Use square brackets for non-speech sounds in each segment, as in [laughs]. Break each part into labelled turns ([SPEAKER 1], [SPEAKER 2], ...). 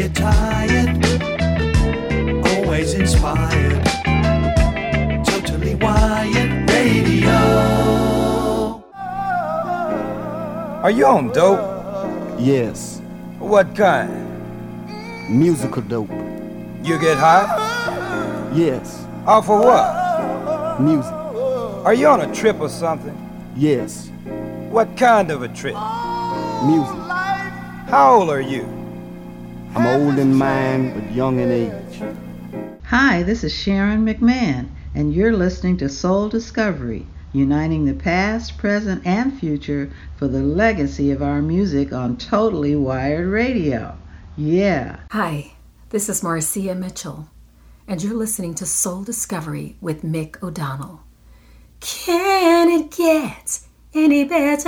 [SPEAKER 1] get tired, always inspired, totally wired radio.
[SPEAKER 2] Are you on dope?
[SPEAKER 3] Yes.
[SPEAKER 2] What kind?
[SPEAKER 3] Musical dope.
[SPEAKER 2] You get high?
[SPEAKER 3] Yes.
[SPEAKER 2] Off of what?
[SPEAKER 3] Music.
[SPEAKER 2] Are you on a trip or something?
[SPEAKER 3] Yes.
[SPEAKER 2] What kind of a trip?
[SPEAKER 3] Music.
[SPEAKER 2] How old are you?
[SPEAKER 3] I'm old in mind, but young in age.
[SPEAKER 4] Hi, this is Sharon McMahon, and you're listening to Soul Discovery, uniting the past, present, and future for the legacy of our music on Totally Wired Radio. Yeah.
[SPEAKER 5] Hi, this is Marcia Mitchell, and you're listening to Soul Discovery with Mick O'Donnell. Can it get any better?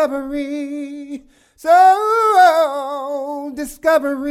[SPEAKER 6] discovery.
[SPEAKER 1] So, oh, discovery.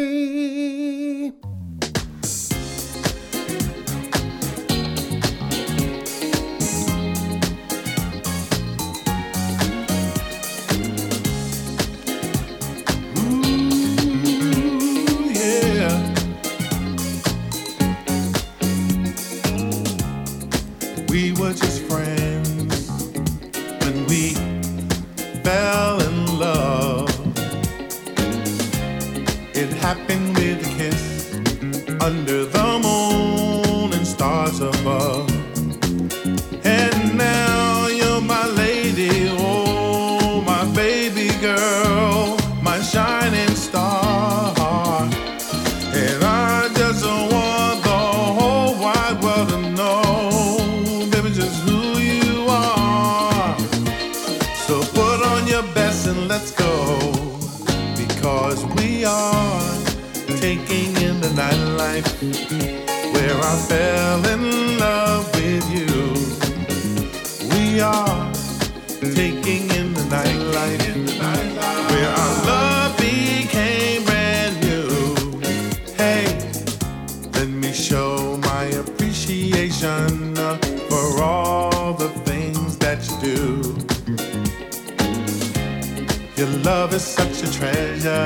[SPEAKER 1] Such a treasure.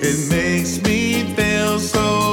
[SPEAKER 1] It makes me feel so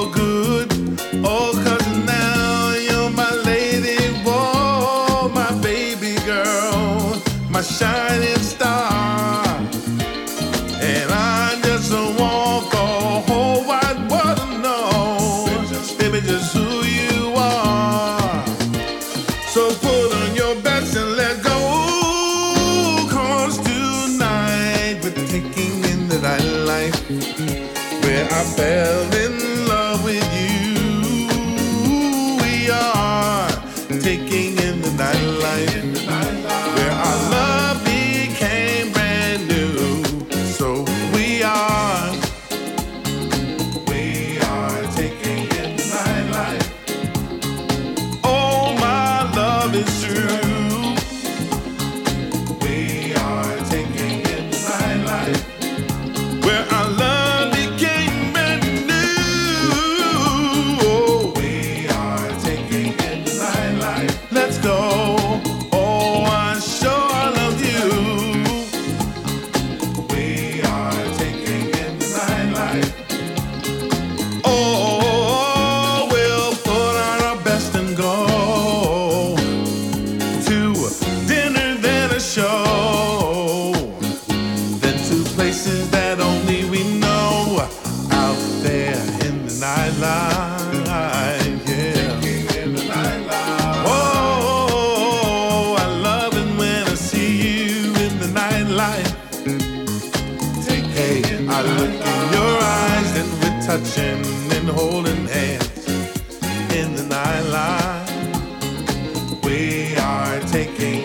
[SPEAKER 1] taking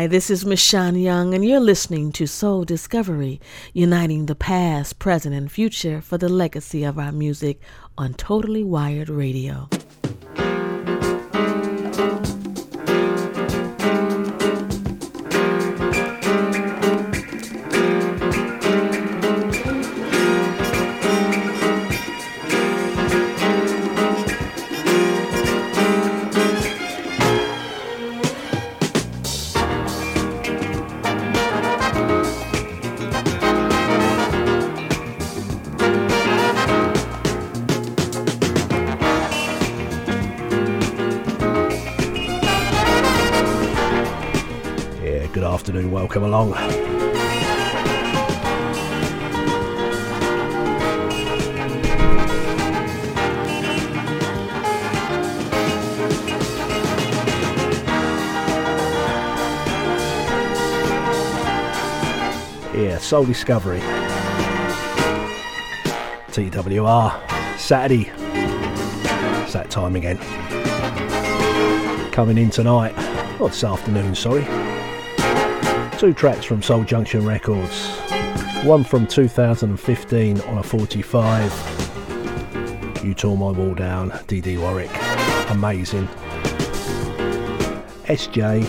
[SPEAKER 7] Hi, this is Michonne Young, and you're listening to Soul Discovery, uniting the past, present, and future for the legacy of our music on Totally Wired Radio.
[SPEAKER 8] Along. Yeah, Soul Discovery. TWR, Saturday. It's that time again. Coming in tonight, or this afternoon, sorry. Two tracks from Soul Junction Records. One from 2015 on a 45. You Tore My Wall Down, Dee Dee Warwick. Amazing. SJ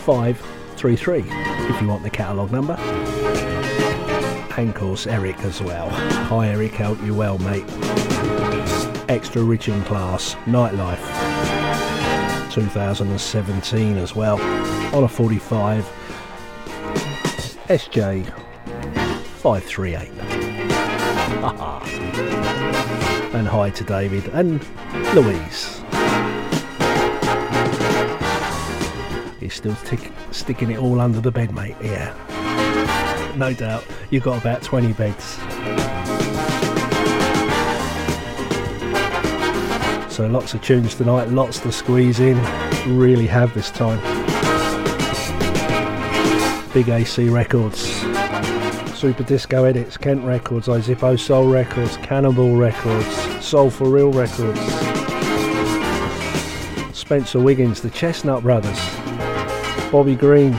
[SPEAKER 8] 533 if you want the catalogue number. And of course, Eric as well. Hi, Eric, hope you well, mate. Extra Rich in Class, Nightlife. 2017 as well on a 45 SJ 538 [laughs] and hi to David and Louise you're still tick- sticking it all under the bed mate yeah no doubt you've got about 20 beds
[SPEAKER 9] So lots of tunes tonight, lots to squeeze in. Really have this time. Big AC Records, Super Disco Edits, Kent Records, Izipho Soul Records, Cannibal Records, Soul for Real Records, Spencer Wiggins, the Chestnut Brothers, Bobby Green.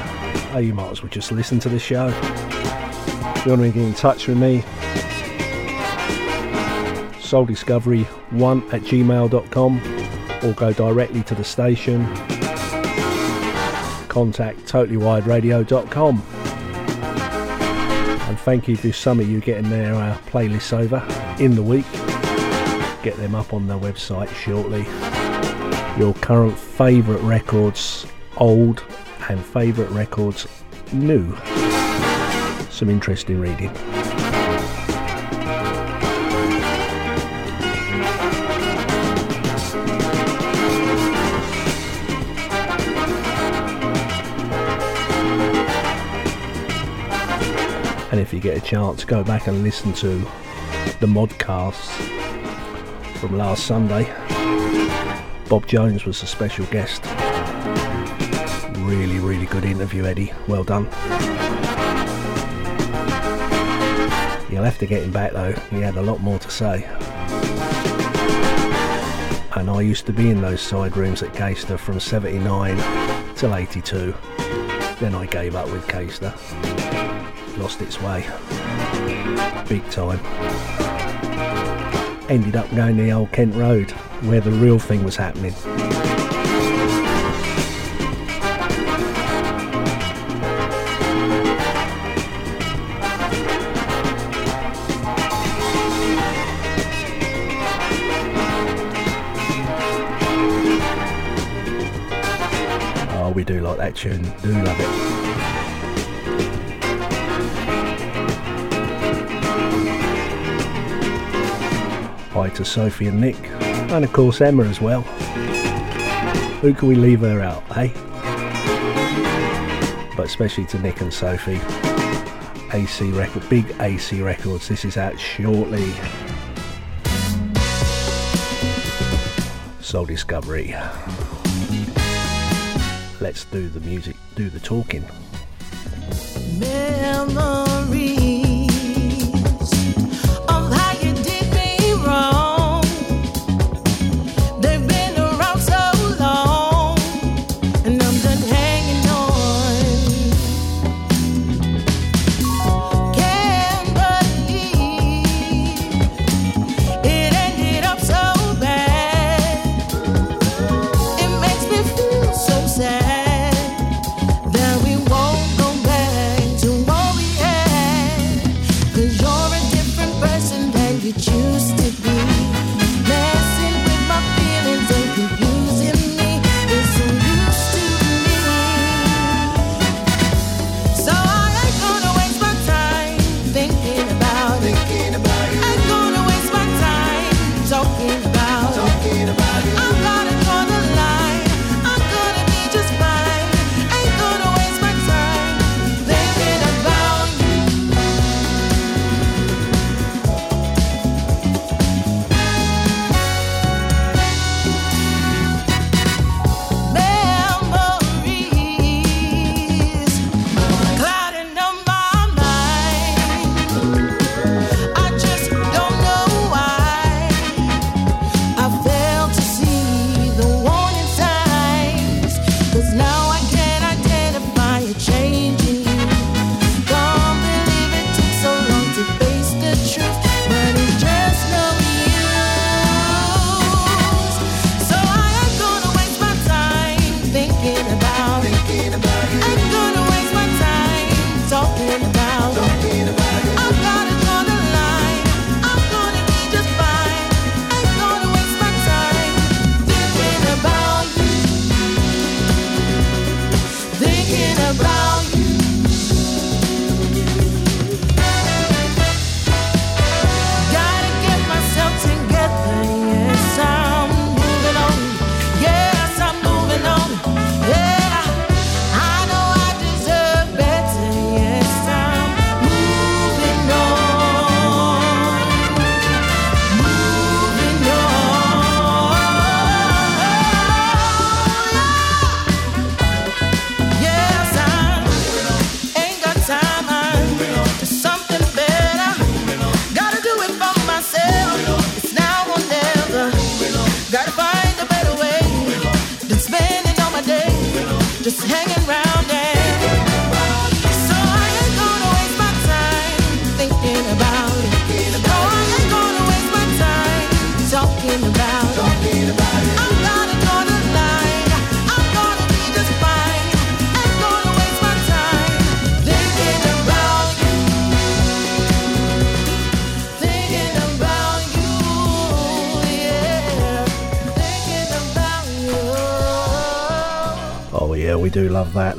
[SPEAKER 9] Oh, you might as well just listen to the show. If you want to get in touch with me, Soul Discovery 1 at gmail.com or go directly to the station. Contact totallywiredradio.com. And thank you to some of you getting their uh, playlists over in the week. Get them up on the website shortly. Your current favourite records, old and favourite records, new. Some interesting reading. And if you get a chance, go back and listen to the modcasts from last Sunday. Bob Jones was a special guest. Really, really good interview, Eddie. Well done. You'll have to get him back though, he had a lot more to say. And I used to be in those side rooms at Caister from 79 till 82. Then I gave up with Caister lost its way. Big time. Ended up going the old Kent Road, where the real thing was happening. Oh, we do like that tune, do love it. Hi Sophie and Nick, and of course Emma as well. Who can we leave her out, eh? But especially to Nick and Sophie. AC record, big AC records. This is out shortly. Soul Discovery. Let's do the music, do the talking.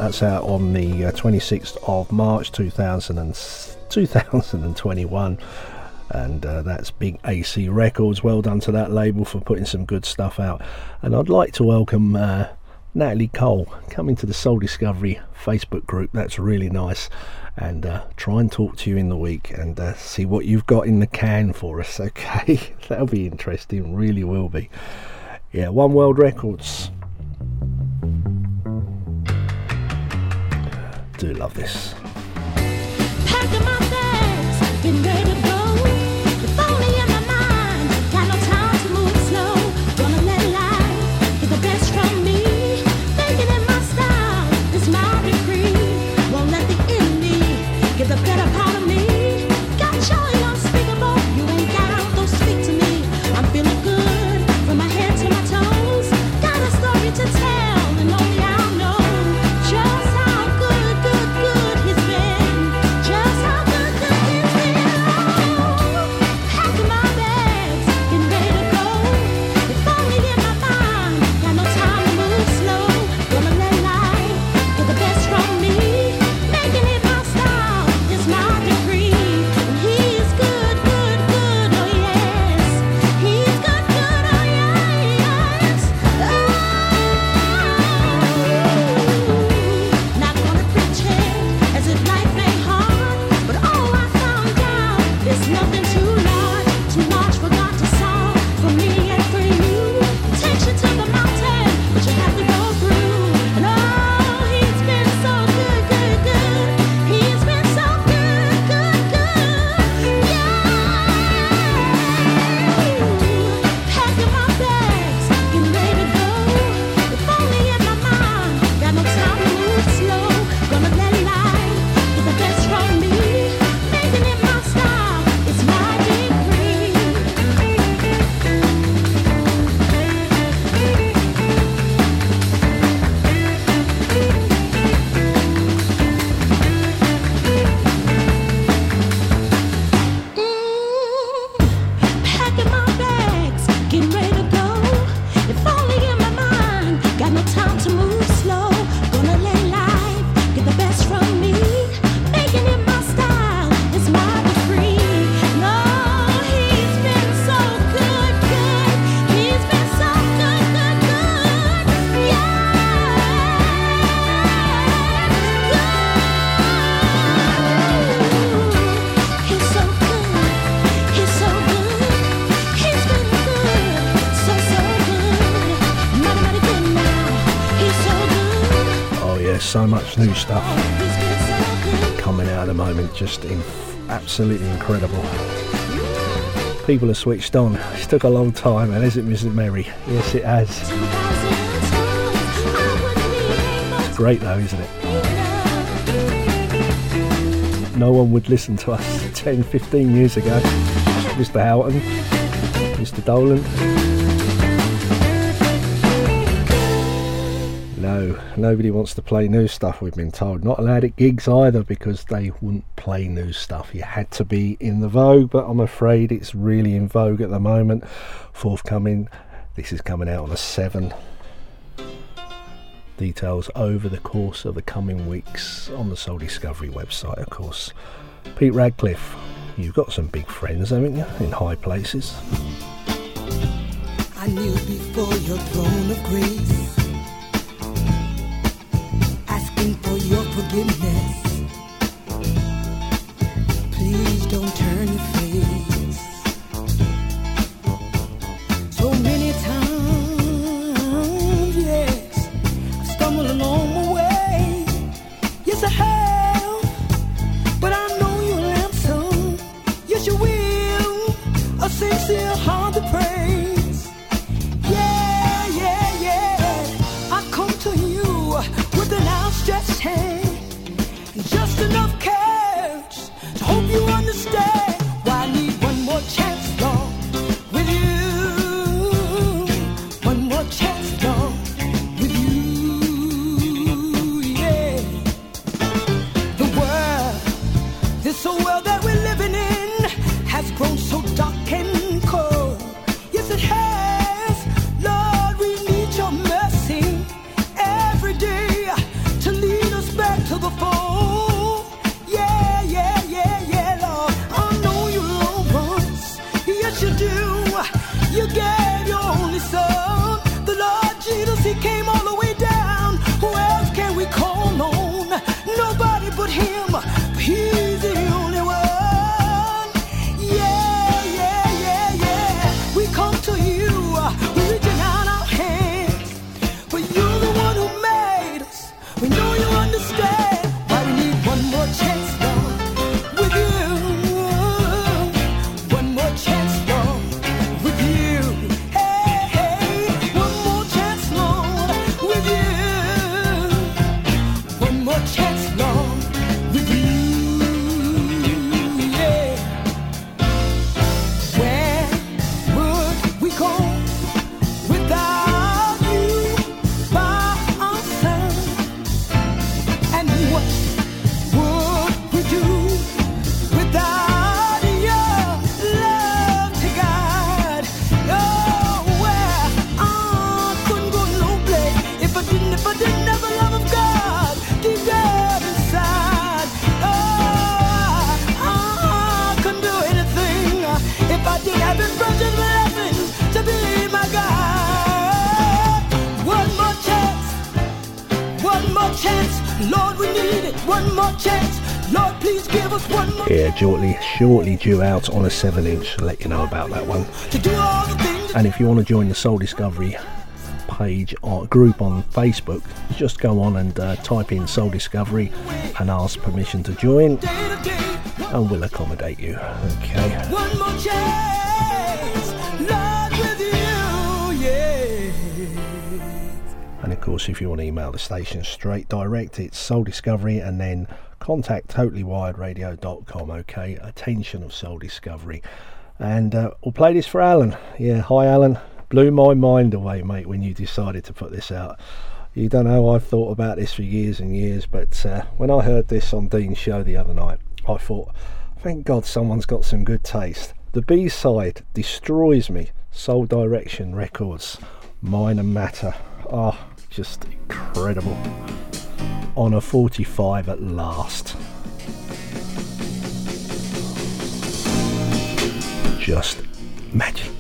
[SPEAKER 10] That's out on the uh, 26th of March 2000 and, 2021. And uh, that's Big AC Records. Well done to that label for putting some good stuff out. And I'd like to welcome uh, Natalie Cole coming to the Soul Discovery Facebook group. That's really nice. And uh, try and talk to you in the week and uh, see what you've got in the can for us. [laughs] Okay, that'll be interesting. Really will be. Yeah, One World Records. Do love this.
[SPEAKER 8] So
[SPEAKER 10] much new stuff coming out at the moment. Just in, absolutely incredible. People are switched on. It's took a long time, and is it, Mrs. Mary? Yes, it has. It's great though, isn't it? No one would listen to us [laughs] 10, 15 years ago. Mr. Houghton, Mr. Dolan. No, nobody wants to play new stuff, we've been told. Not allowed at gigs either because they wouldn't play new stuff. You had to be in the vogue, but I'm afraid it's really in vogue at the moment. Forthcoming, this is coming out on the 7. Details over the course of the coming weeks on the Soul Discovery website, of course. Pete Radcliffe, you've got some big friends, haven't you, in high places?
[SPEAKER 5] I kneel before your throne of grace, asking for your forgiveness. Please don't turn your face. So many times, yes, I've stumbled along my way. Yes, I have, but I know you'll answer. Yes, you will. A sincere heart enough cash to hope you understand Lord, we need it. One more chance, Lord, please give us one more
[SPEAKER 1] Yeah, shortly, shortly due out on a 7 inch. Let you know about that one.
[SPEAKER 5] to do all the things
[SPEAKER 1] And if you want to join the Soul Discovery page or group on Facebook, just go on and uh, type in Soul Discovery and ask permission to join, and we'll accommodate you. Okay. Of course, if you want to email the station straight direct, it's Soul Discovery and then contact totallywiredradio.com. Okay, attention of Soul Discovery. And uh, we'll play this for Alan. Yeah, hi Alan. Blew my mind away, mate, when you decided to put this out. You don't know, I've thought about this for years and years, but uh, when I heard this on Dean's show the other night, I thought, thank God someone's got some good taste. The B side destroys me. Soul Direction Records, Minor Matter. Oh, just incredible. On a 45 at last. Just magic.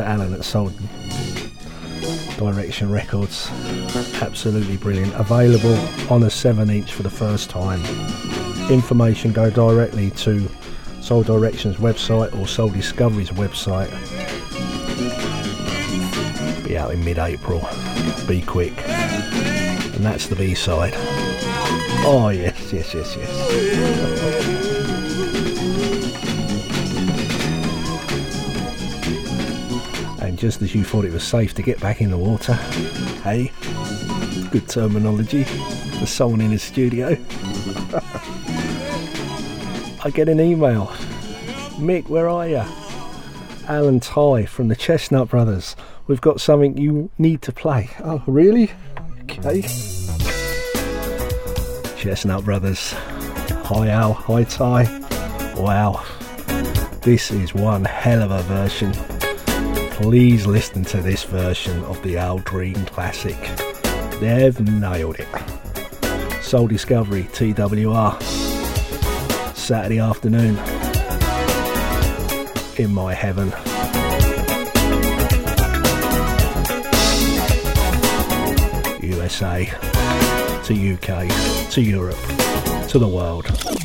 [SPEAKER 11] To
[SPEAKER 9] Alan at Soul Direction Records. Absolutely brilliant. Available on a 7 inch for the first time. Information go directly to Soul Direction's website or Soul Discovery's website. Be out in mid April. Be quick. And that's the B side. Oh, yes, yes, yes, yes. Just as you thought it was safe to get back in the water, hey, good terminology for someone in a studio. [laughs] I get an email. Mick, where are you? Alan Ty from the Chestnut Brothers. We've got something you need to play. Oh, really? Okay. Chestnut Brothers. Hi Al, hi Ty. Wow. This is one hell of a version. Please listen to this version of the Al Green classic. They've nailed it. Soul Discovery, TWR. Saturday afternoon. In my heaven. USA to UK to Europe to the world.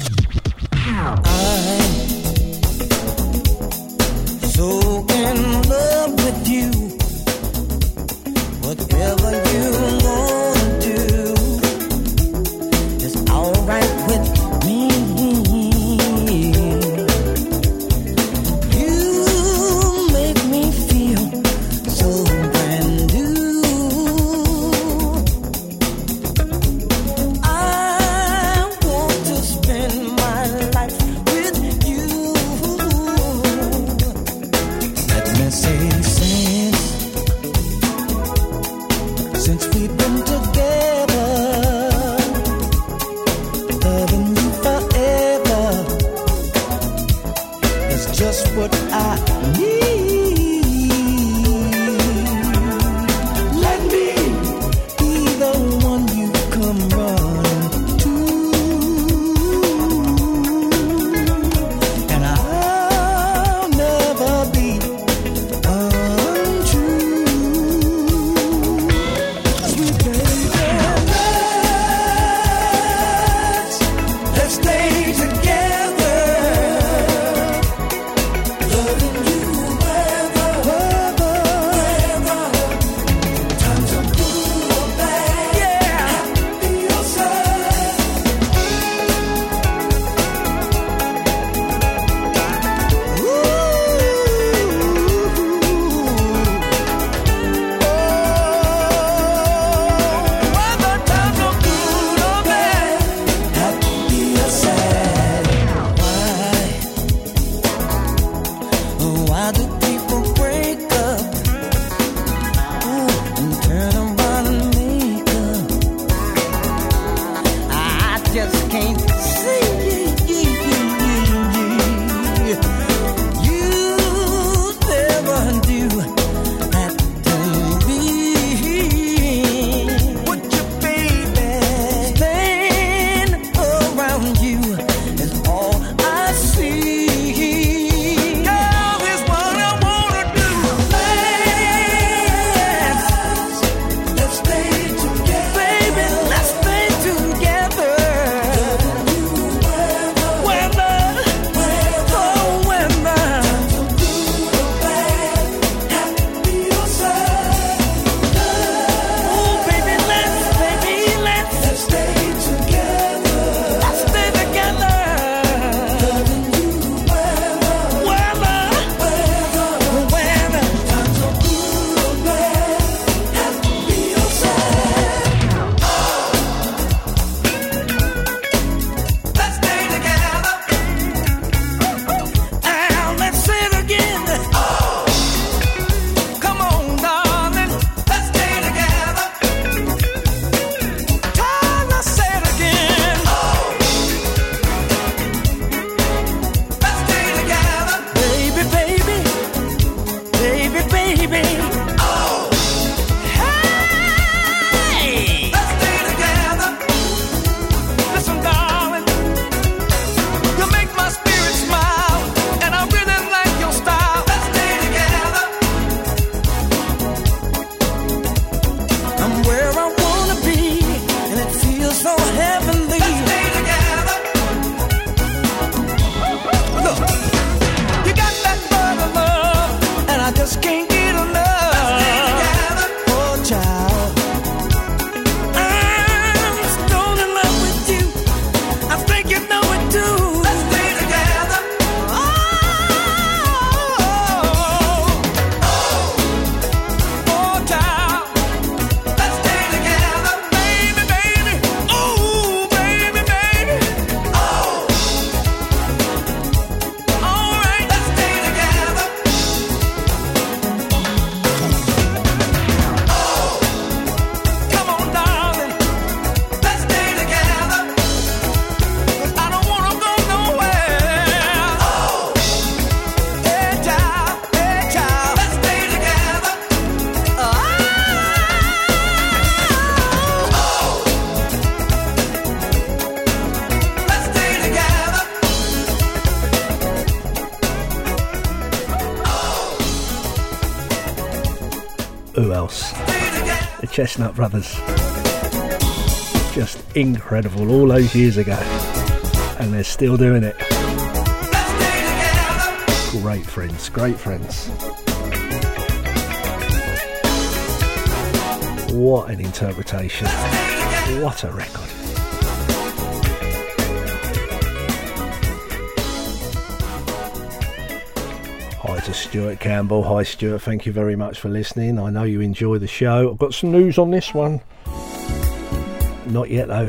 [SPEAKER 8] Chestnut Brothers. Just incredible all those years ago. And they're still doing it. Great friends, great friends. What an interpretation. What a record. To Stuart Campbell. Hi, Stuart. Thank you very much for listening. I know you enjoy the show. I've got some news on this one. Not yet, though.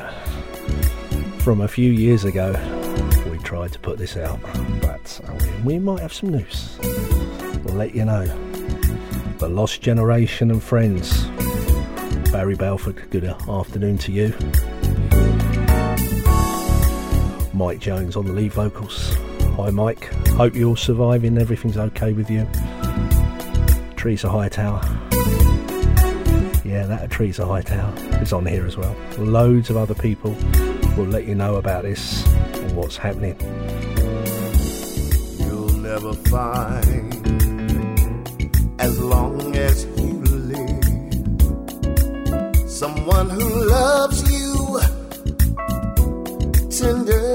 [SPEAKER 8] From a few years ago, we tried to put this out, but uh, we we might have some news. We'll let you know. The Lost Generation and Friends. Barry Belford, good afternoon to you. Mike Jones on the lead vocals. Hi, Mike. Hope you're surviving. Everything's okay with you. Trees Teresa Hightower. Yeah, that Trees Teresa Hightower is on here as well. Loads of other people will let you know about this and what's happening.
[SPEAKER 12] You'll never find as long as you live someone who loves you tender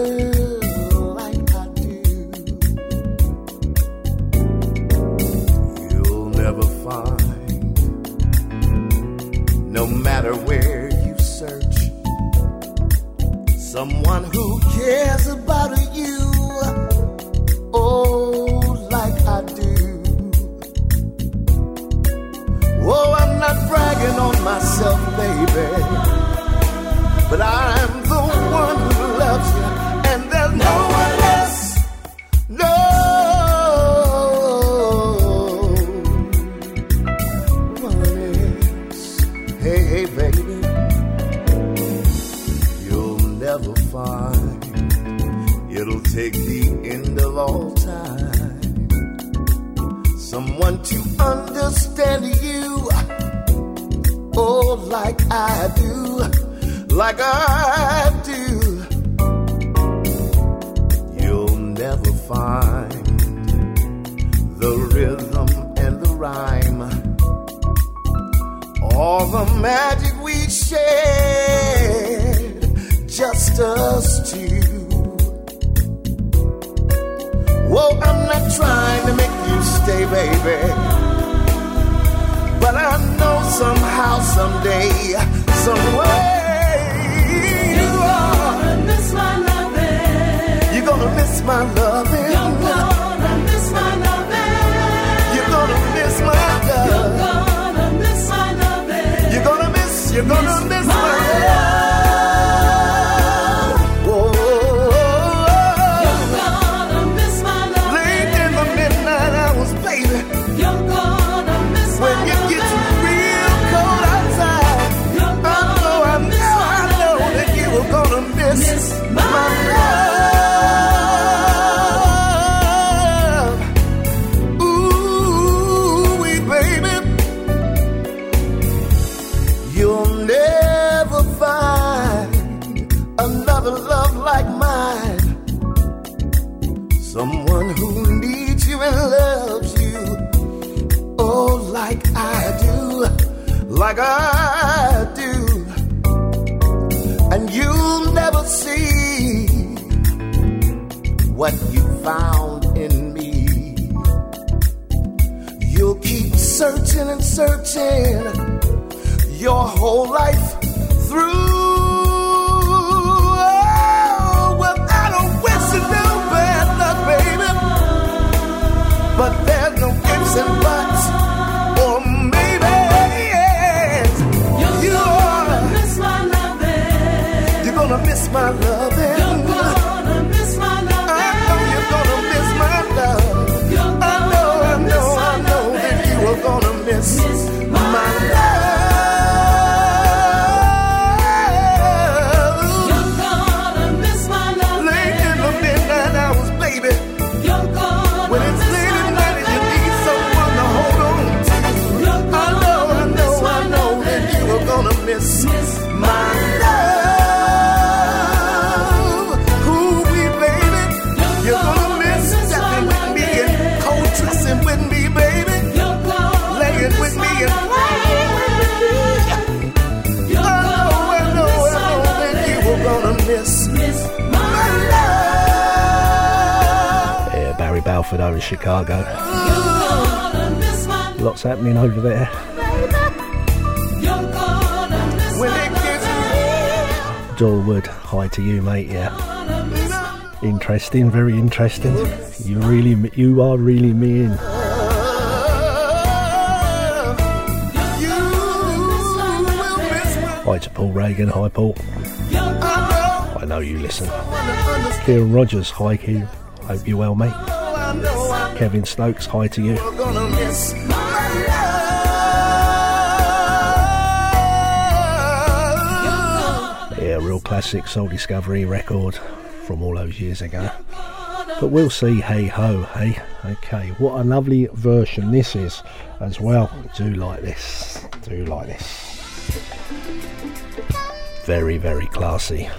[SPEAKER 12] like I do. And you'll never see what you found in me. You'll keep searching and searching your whole life through. Oh. But there's no and my loving. Over in
[SPEAKER 13] Chicago. Lots happening over there. Dorwood, hi to you, mate. Yeah, interesting, very interesting. You really, you are really mean. Hi to Paul Reagan. Hi, Paul. I know you listen. Kieran Rogers. Hi, Kieran. Hope you're well, mate. Kevin Stokes. Hi to you. Yeah, real classic Soul Discovery record from all those years ago. But we'll see, hey ho, hey. Okay, what a lovely version this is as well. Do like this, do like this. Very, very classy.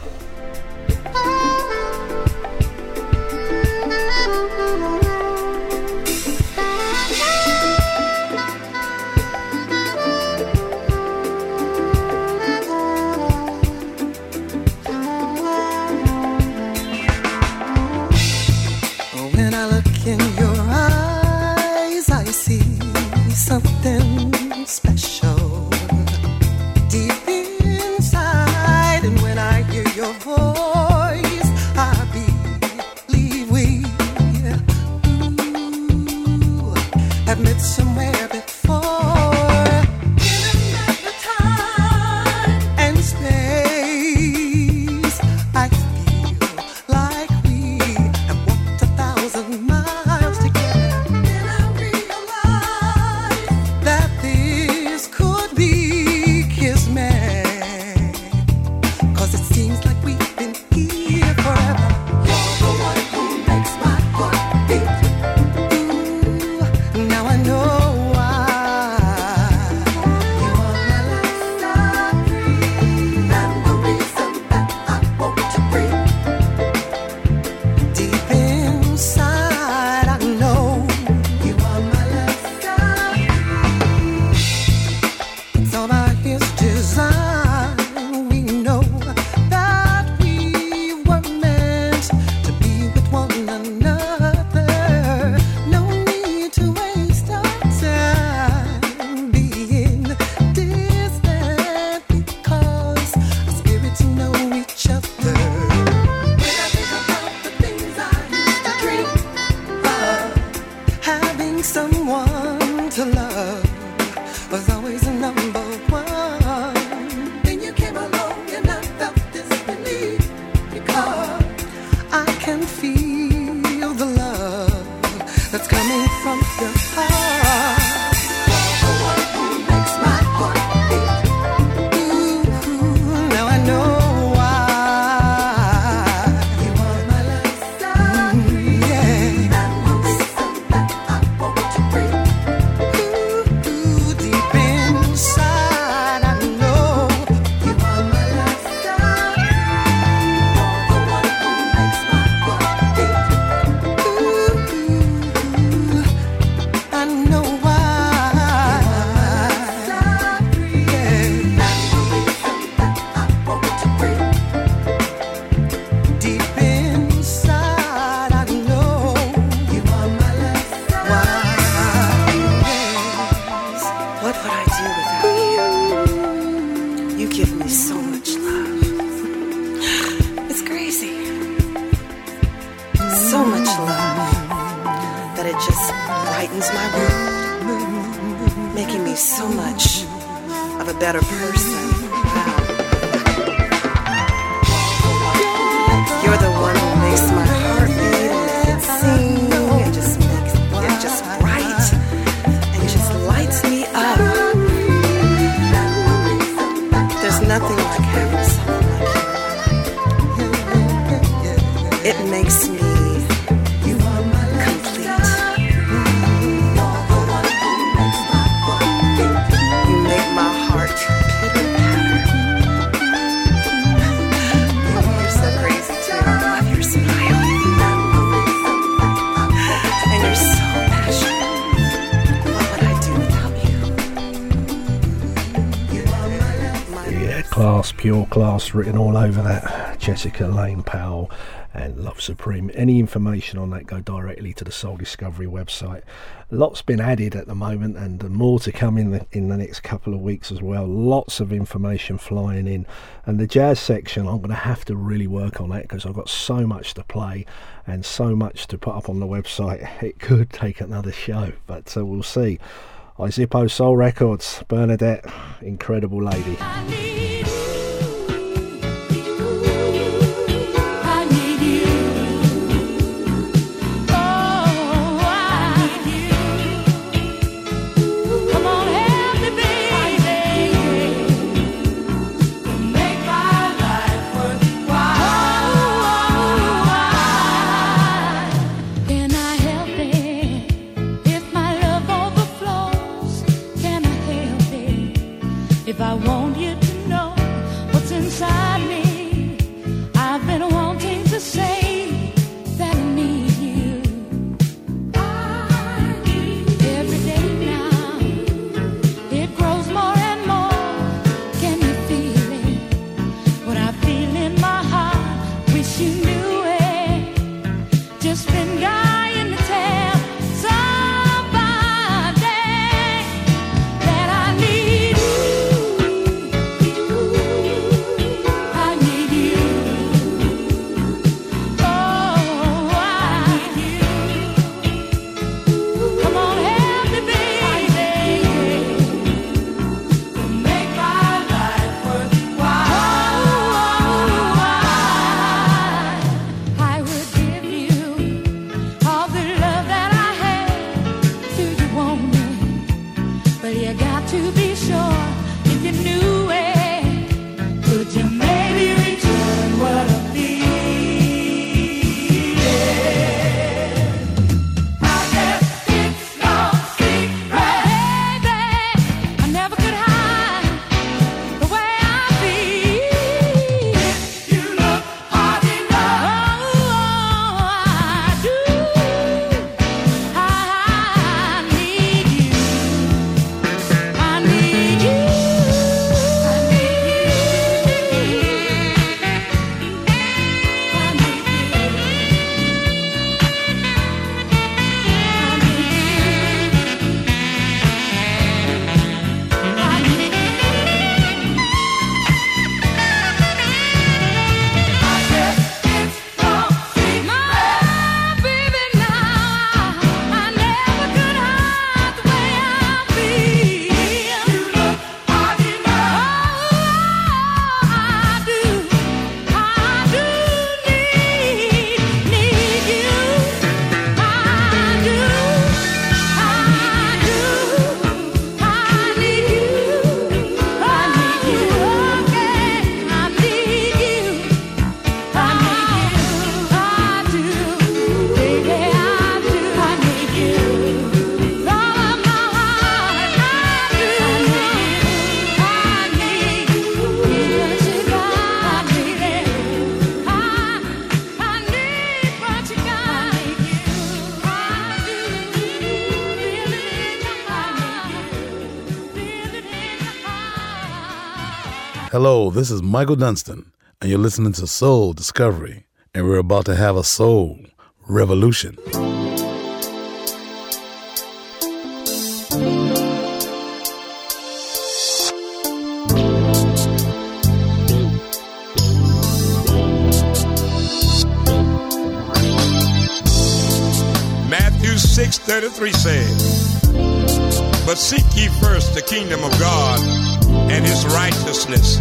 [SPEAKER 13] Written all over that.
[SPEAKER 10] Jessica Lane Powell and Love Supreme. Any information on that, go directly to the Soul Discovery website. Lots been added at the moment, and more to come in the in the next couple of weeks as well. Lots of information flying in, and the jazz section. I'm going to have to really work on that because I've got so much to play and so much to put up on the website. [laughs] It could take another show, but uh, we'll see. I Soul Records, Bernadette, incredible lady.
[SPEAKER 14] Hello, this is Michael Dunstan, and you're listening to Soul Discovery, and we're about to have a soul revolution.
[SPEAKER 15] Matthew 6:33 says, But seek ye first the kingdom of God and his righteousness,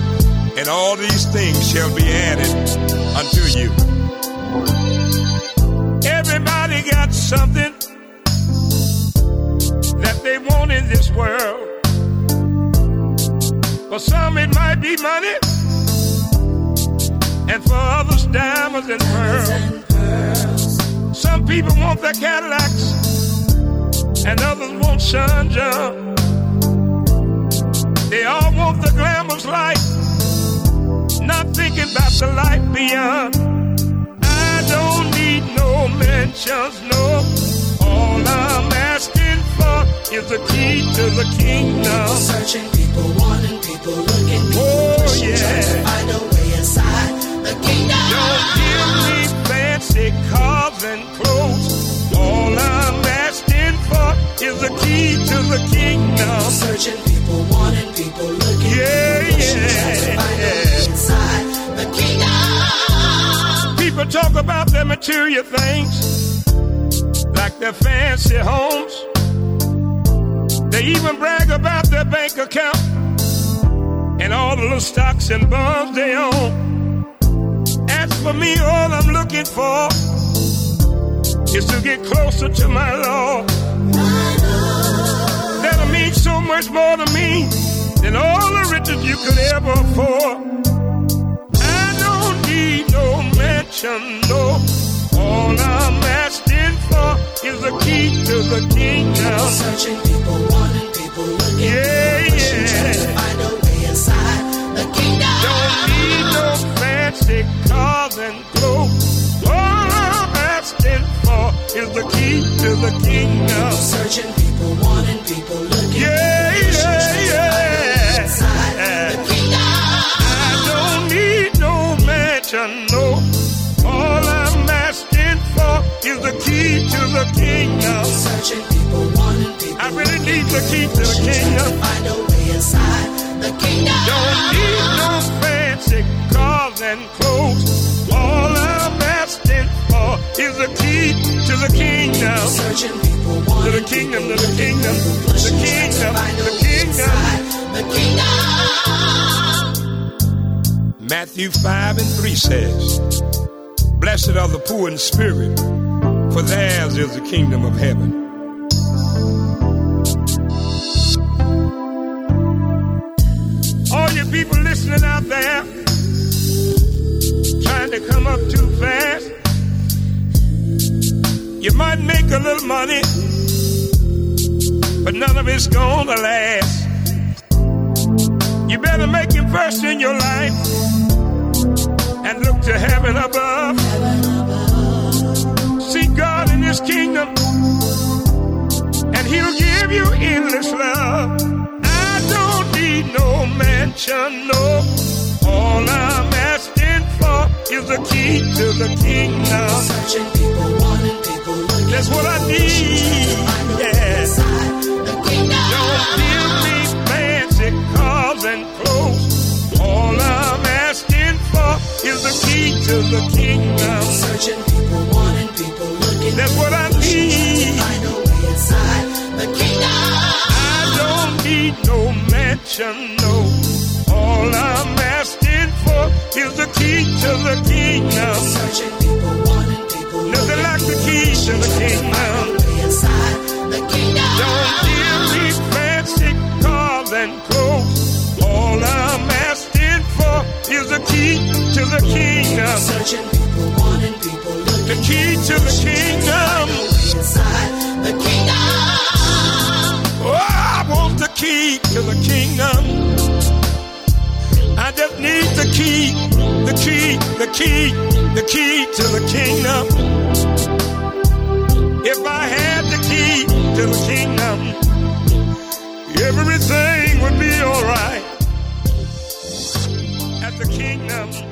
[SPEAKER 15] and all these things shall be added unto you. Everybody got something that they want in this world. For some it might be money, and for others diamonds and pearls. Some people want their Cadillacs, and others want sun jump. They all want the glamorous life, not thinking about the life beyond. I don't need no mansions, no. All I'm asking for is the key to the kingdom.
[SPEAKER 16] People searching, people wanting, people looking, people
[SPEAKER 15] oh, yeah.
[SPEAKER 16] trying to find a way inside the kingdom. Don't give
[SPEAKER 15] me fancy cars and clothes. All I'm asking for is the key to the kingdom.
[SPEAKER 16] Searching
[SPEAKER 15] talk about their material things, like their fancy homes. They even brag about their bank account and all the little stocks and bonds they own. As for me, all I'm looking for is to get closer to my Lord. That'll mean so much more to me than all the riches you could ever afford. Mansion, no. All I'm asking for is the key to the kingdom.
[SPEAKER 16] Searching people, wanting people, looking
[SPEAKER 15] Yeah,
[SPEAKER 16] pushing,
[SPEAKER 15] yeah.
[SPEAKER 16] trying to find a way inside the kingdom.
[SPEAKER 15] Don't need no fancy cars and clothes. All I'm asking for is the key to the kingdom.
[SPEAKER 16] Searching people, wanting people, looking
[SPEAKER 15] Yeah,
[SPEAKER 16] pushing,
[SPEAKER 15] yeah,
[SPEAKER 16] trying to find a way
[SPEAKER 15] yeah.
[SPEAKER 16] inside the kingdom.
[SPEAKER 15] I don't need no mansion, the kingdom.
[SPEAKER 16] Searching people, wanting people,
[SPEAKER 15] I really need the key to the kingdom.
[SPEAKER 16] find a way inside the kingdom.
[SPEAKER 15] Don't need no fancy cars and clothes. All I'm asking for is the key to the kingdom.
[SPEAKER 16] Searching people,
[SPEAKER 15] To the kingdom, to the kingdom, to the kingdom, to the kingdom.
[SPEAKER 16] the kingdom.
[SPEAKER 15] Matthew 5 and 3 says, Blessed are the poor in spirit, for theirs is the kingdom of heaven. All you people listening out there, trying to come up too fast, you might make a little money, but none of it's gonna last. You better make it first in your life and look to heaven above. Seek God in His kingdom, and He'll give you endless love. I don't need no mansion, no. All I'm asking for is the key to the kingdom.
[SPEAKER 16] Searching people, wanting people, looking
[SPEAKER 15] That's what I need. Yeah. Don't give me fancy cars and clothes. All I'm asking for is the key to the kingdom.
[SPEAKER 16] Searching people, wanting
[SPEAKER 15] That's what I need.
[SPEAKER 16] find a way inside the kingdom.
[SPEAKER 15] I don't need no mansion, no. All I'm asking for is the key to the kingdom.
[SPEAKER 16] Searching people, wanting people,
[SPEAKER 15] Nothing like the key to the kingdom.
[SPEAKER 16] inside the kingdom.
[SPEAKER 15] Don't give me fancy cars and clothes. All I'm asking for is the key to the kingdom.
[SPEAKER 16] Searching people, wanting
[SPEAKER 15] The key to the kingdom.
[SPEAKER 16] inside the kingdom.
[SPEAKER 15] Oh, I want the key to the kingdom. I just need the key, the key, the key, the key to the kingdom. If I had the key to the kingdom, everything would be alright. At the kingdom,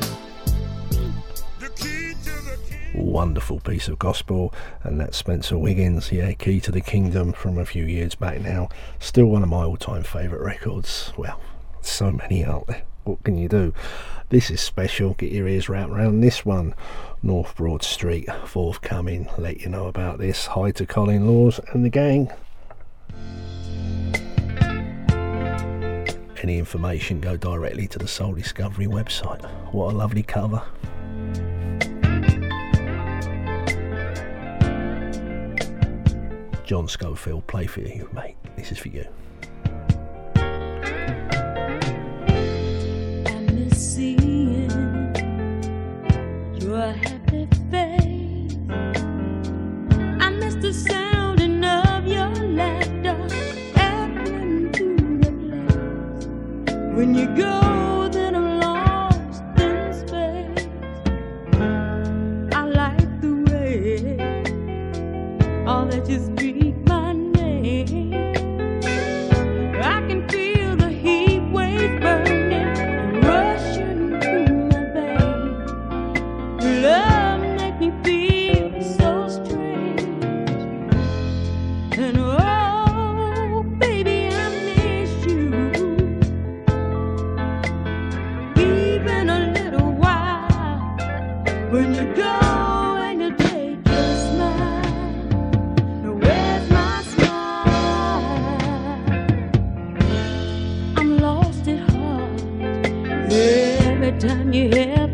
[SPEAKER 8] Wonderful piece of gospel, and that's Spencer Wiggins, yeah, Key to the Kingdom from a few years back now. Still one of my all time favourite records. Well, so many out there. What can you do? This is special. Get your ears wrapped around this one. North Broad Street, forthcoming. Let you know about this. Hi to Colin Laws and the gang. Any information, go directly to the Soul Discovery website. What a lovely cover. John Schofield, play for you, mate. This is for you.
[SPEAKER 10] I miss seeing you. have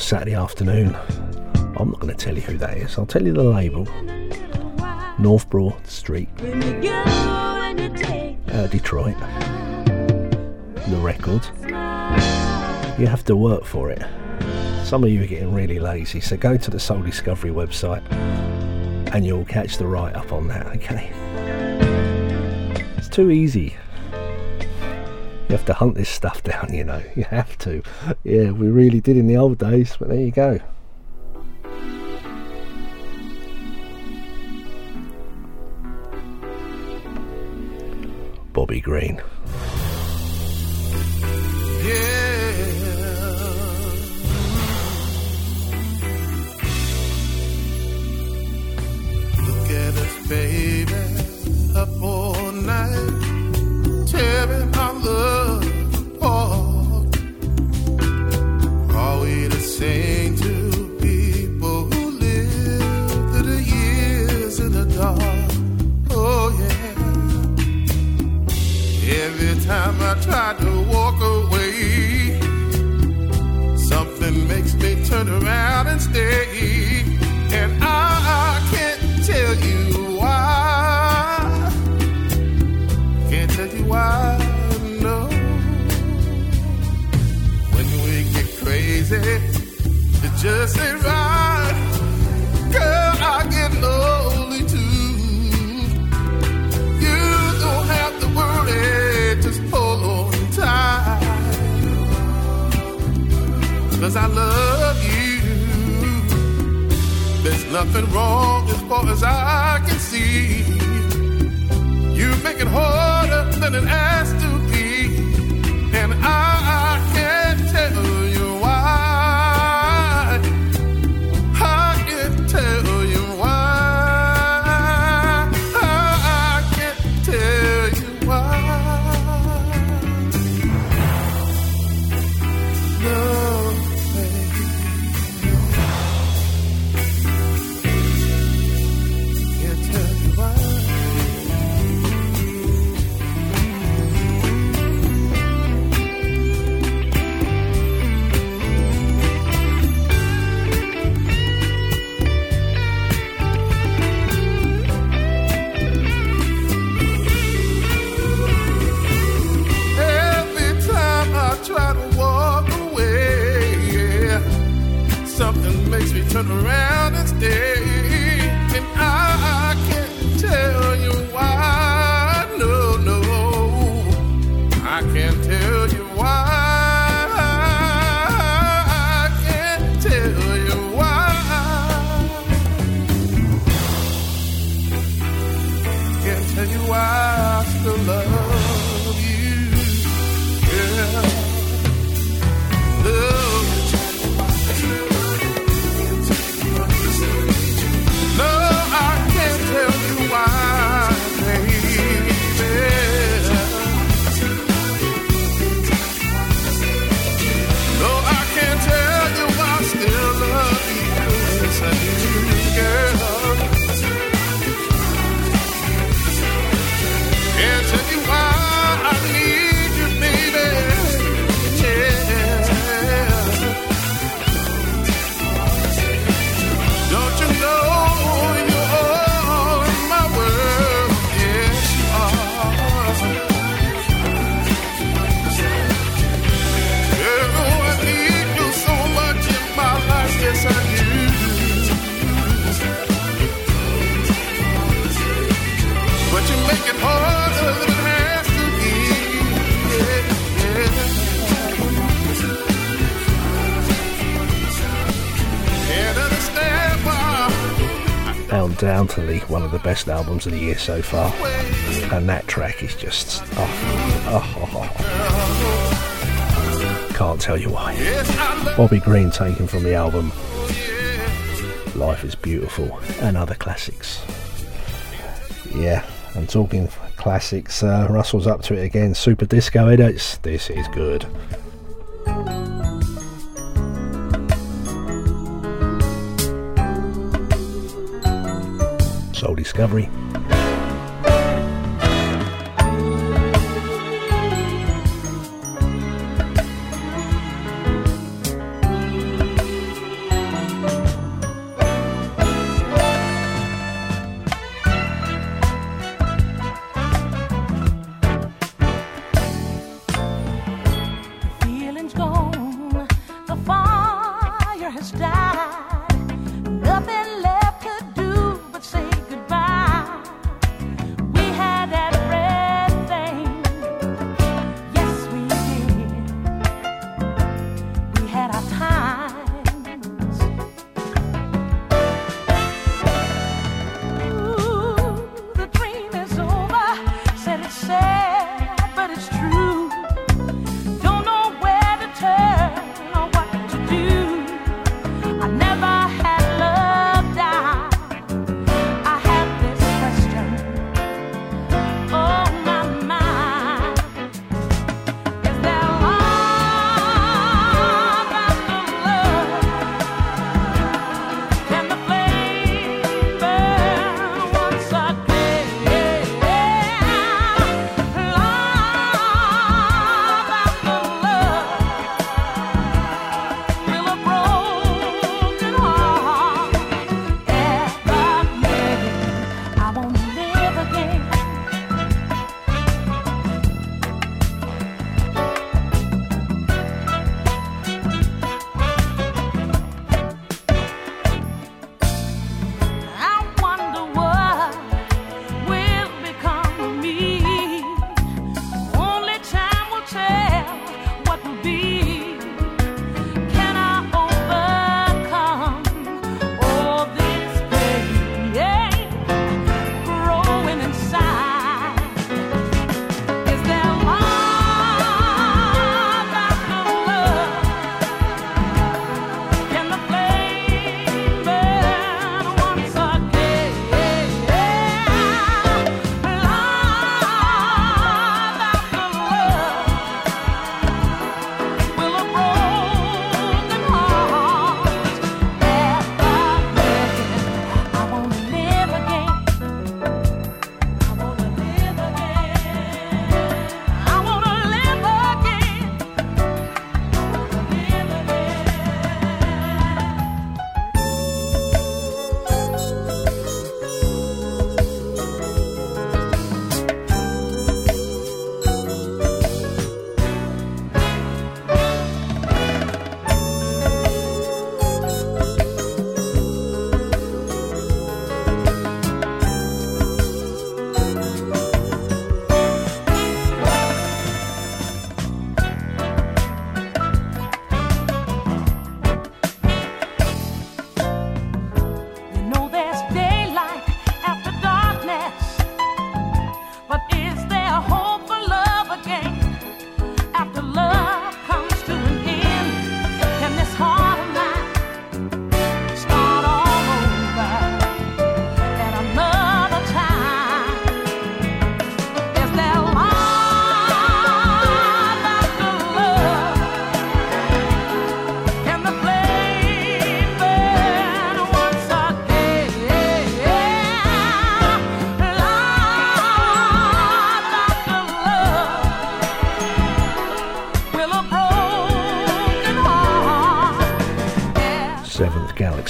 [SPEAKER 8] Saturday afternoon. I'm not going to tell you who that is, I'll tell you the label North Broad Street, uh, Detroit. The record. You have to work for it. Some of you are getting really lazy, so go to the Soul Discovery website and you'll catch the write up on that, okay? It's too easy have to hunt this stuff down, you know. You have to. Yeah, we really did in the old days, but there you go. definitely one of the best albums of the year so far. And that track is just. Oh, oh, oh, Can't tell you why. Bobby Green taken from the album Life is Beautiful and other classics. Yeah, I'm talking classics. Uh, Russell's up to it again. Super Disco eh, Edits. This is good. Discovery.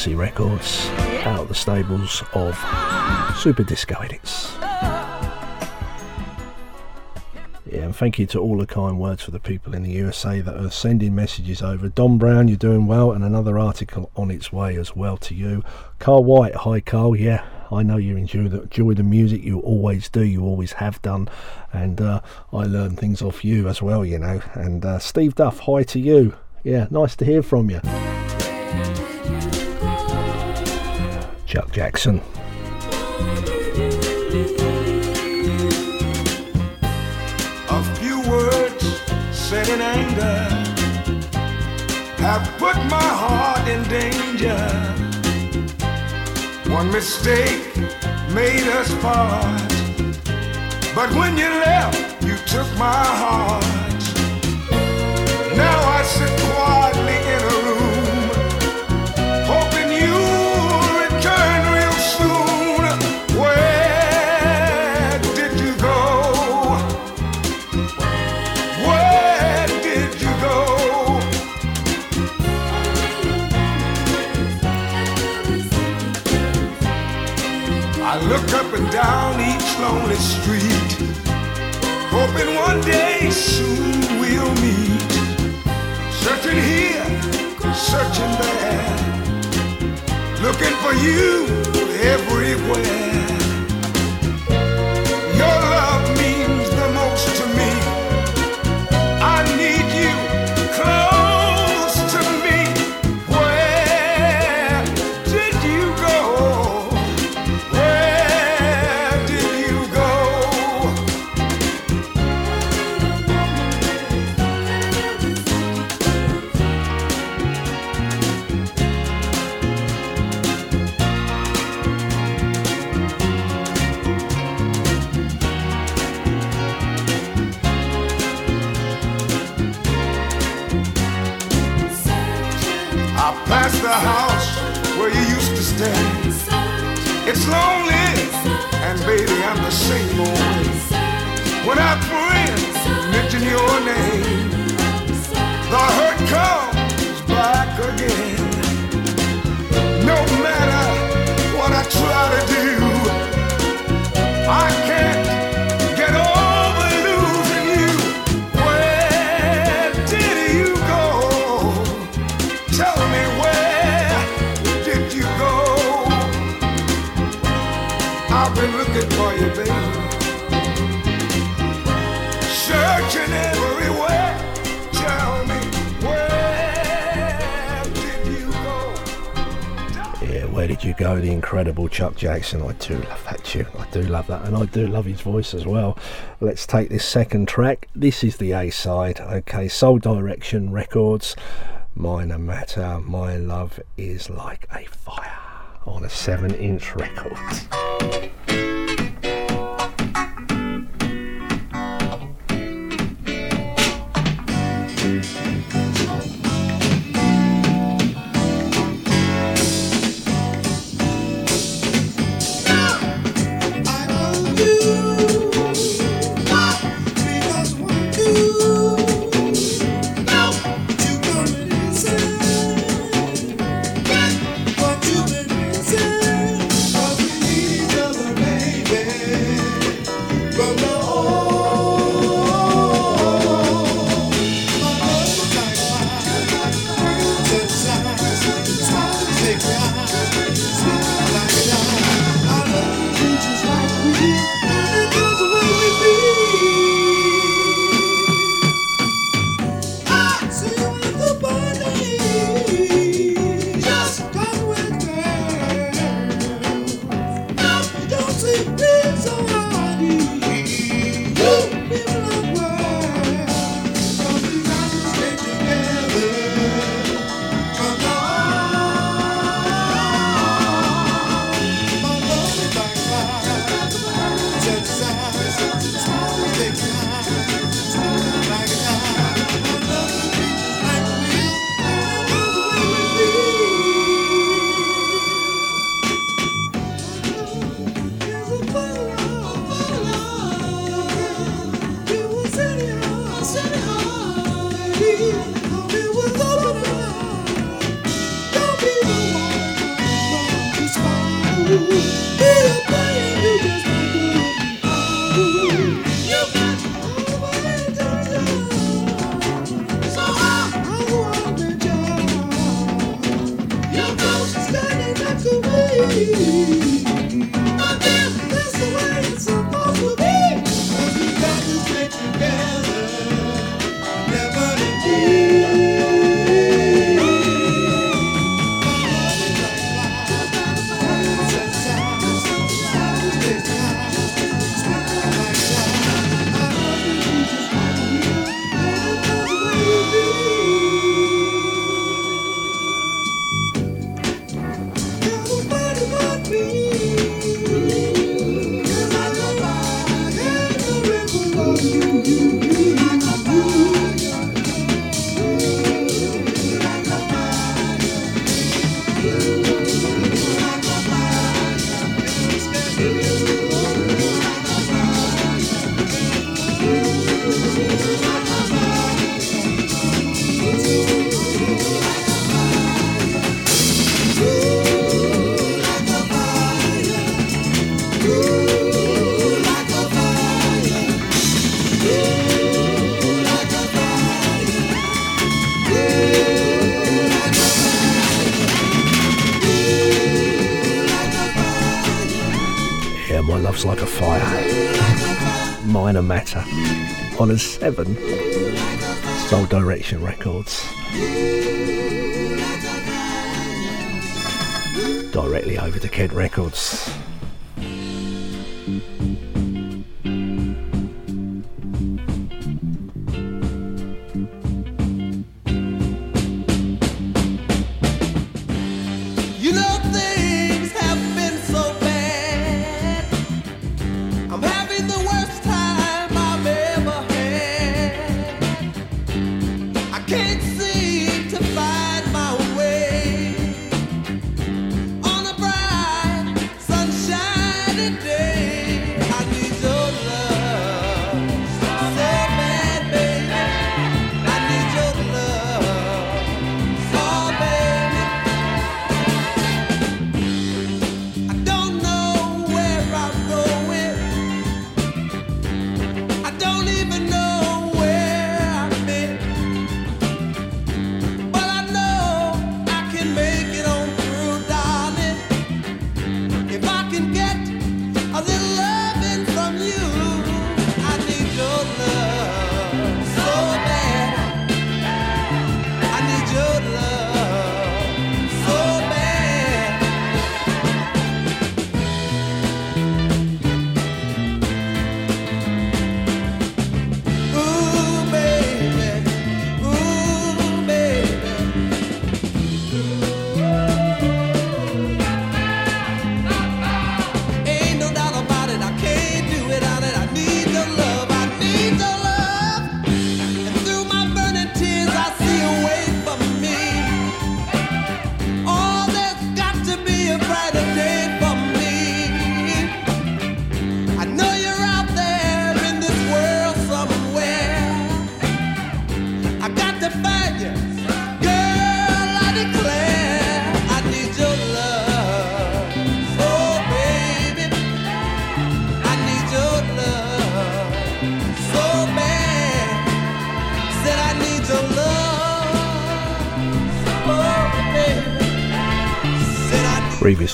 [SPEAKER 8] Galaxy Records, out of the stables of Super Disco Edits. Yeah, and thank you to all the kind words for the people in the USA that are sending messages over. Don Brown, you're doing well, and another article on its way as well to you. Carl White, hi Carl, yeah, I know you enjoy the, enjoy the music, you always do, you always have done, and uh, I learn things off you as well, you know. And uh, Steve Duff, hi to you, yeah, nice to hear from you. Chuck Jackson.
[SPEAKER 17] A few words said in anger have put my heart in danger. One mistake made us part. But when you left, you took my heart. Now I sit lonely street, hoping one day soon we'll meet. Searching here, searching there, looking for you everywhere. Your love means
[SPEAKER 8] Chuck Jackson. I do love that tune. I do love that. And I do love his voice as well. Let's take this second track. This is the A side. Okay, Soul Direction Records. Minor Matter. My love is like a fire on a 7 inch record. [laughs]
[SPEAKER 18] one seven. Soul Direction Records. Directly over to Kent Records.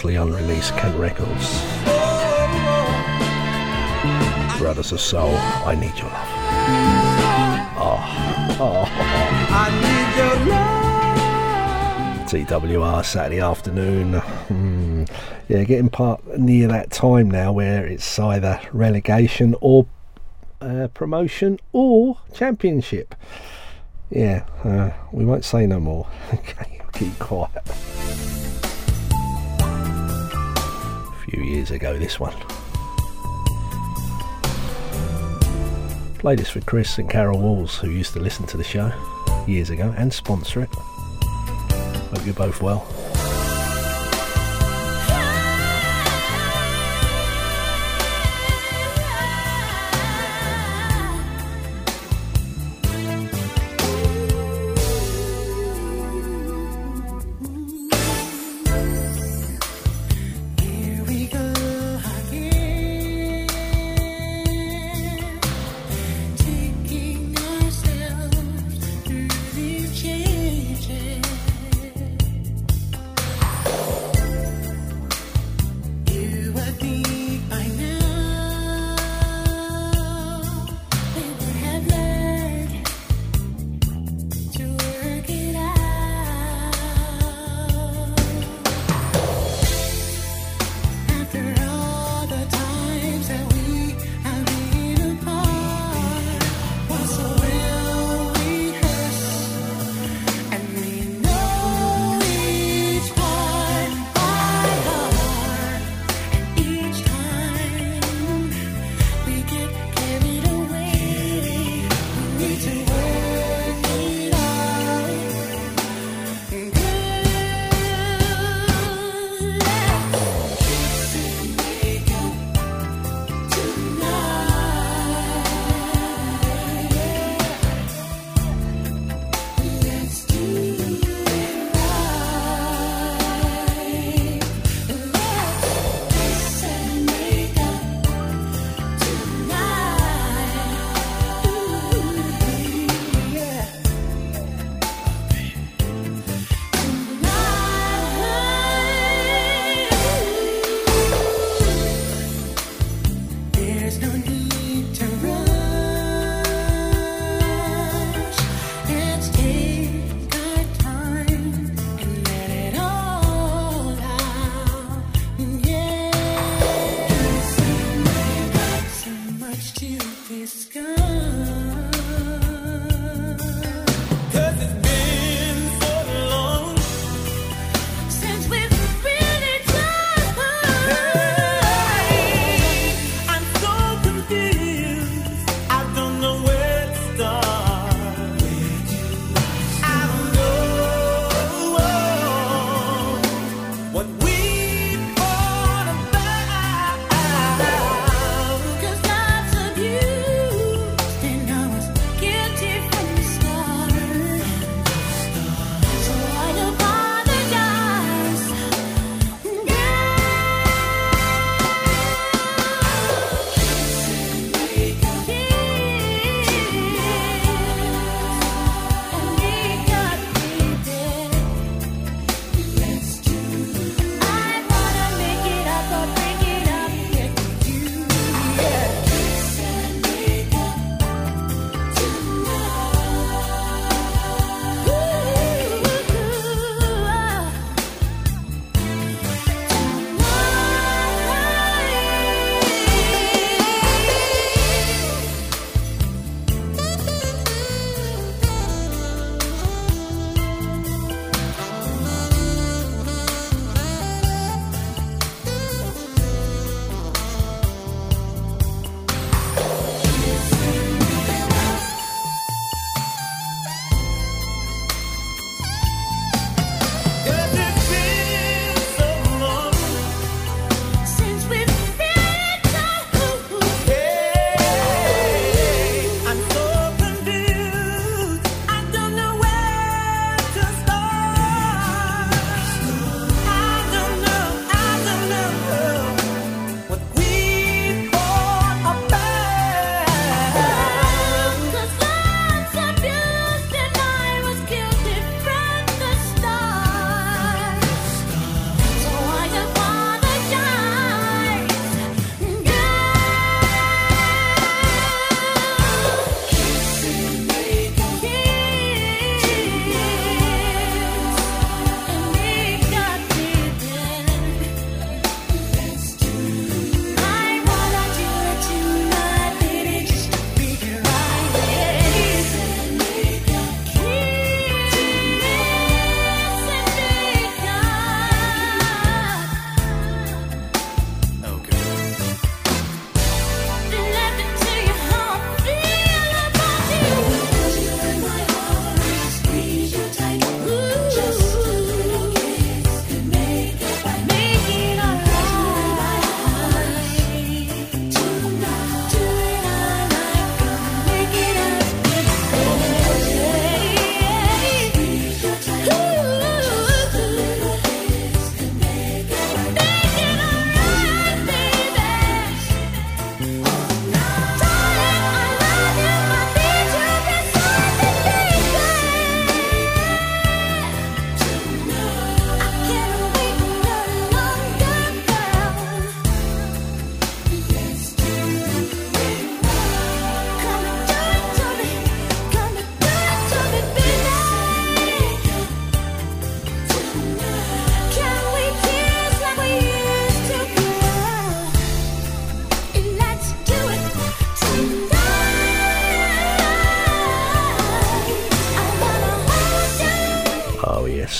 [SPEAKER 18] previously unreleased Kent Records. Brothers of Soul, I Need Your Love. Oh, oh.
[SPEAKER 8] I need your love.
[SPEAKER 18] TWR Saturday afternoon. Mm. Yeah, getting part near that time now where it's either relegation or uh, promotion or championship. Yeah, uh, we won't say no more. [laughs] okay, keep quiet. few years ago, this one. Played this for Chris and Carol Walls, who used to listen to the show years ago and sponsor it. Hope you're both well.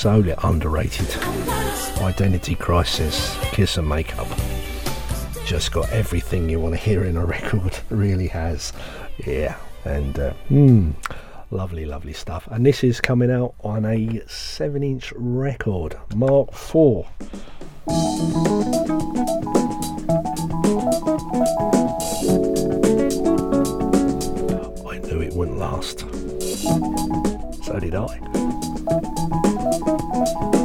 [SPEAKER 8] solely underrated. Identity Crisis, Kiss and Makeup. Just got everything you want to hear in a record, [laughs] really has. Yeah, and uh, hmm, lovely, lovely stuff. And this is coming out on a 7 inch record, Mark IV. I knew it wouldn't last. So did I
[SPEAKER 19] thank you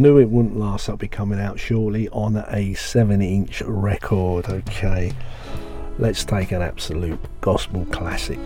[SPEAKER 19] knew it
[SPEAKER 8] wouldn't last. That'll be coming out shortly on a 7 inch record. Okay, let's take an absolute gospel classic.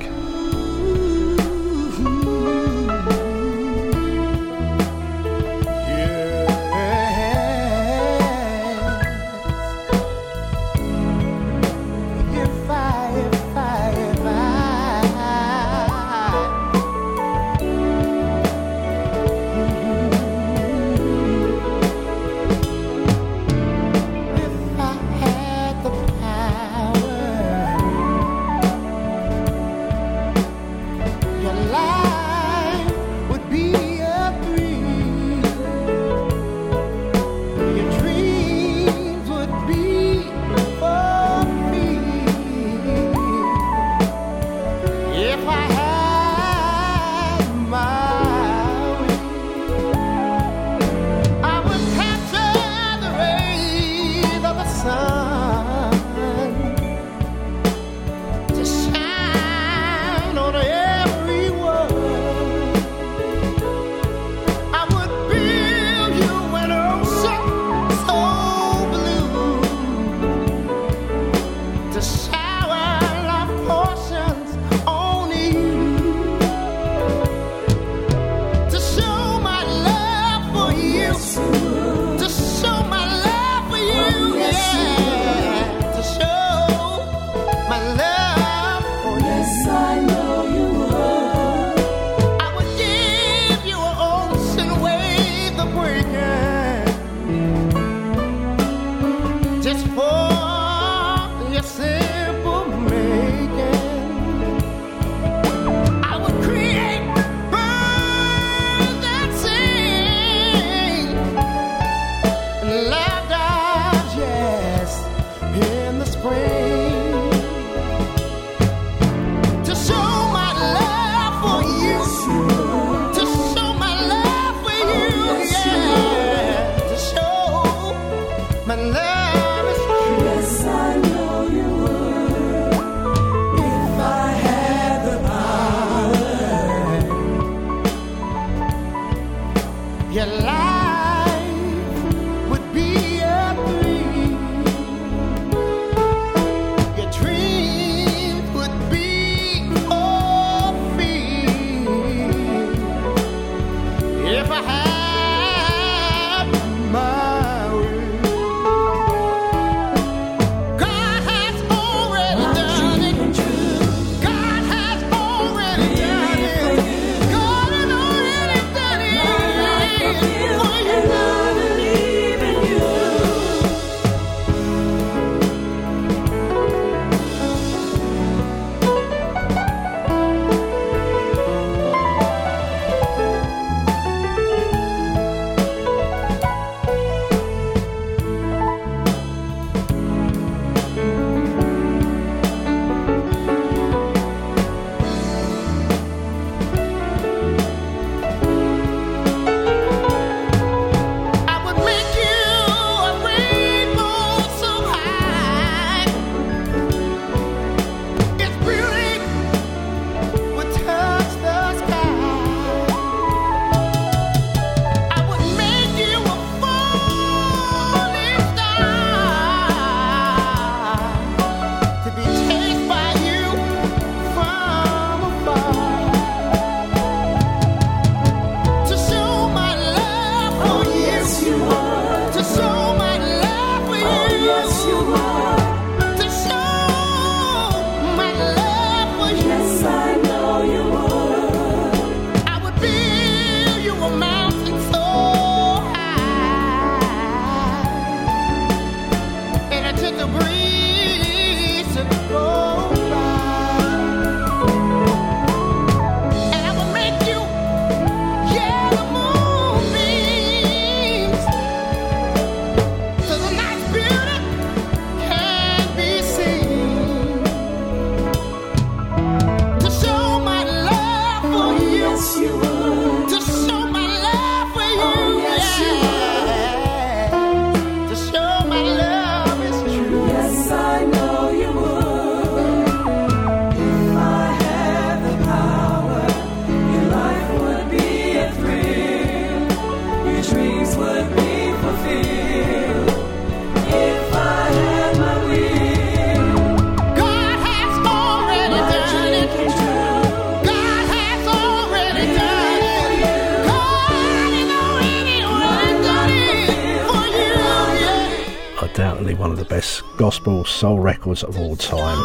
[SPEAKER 8] Soul records of all time.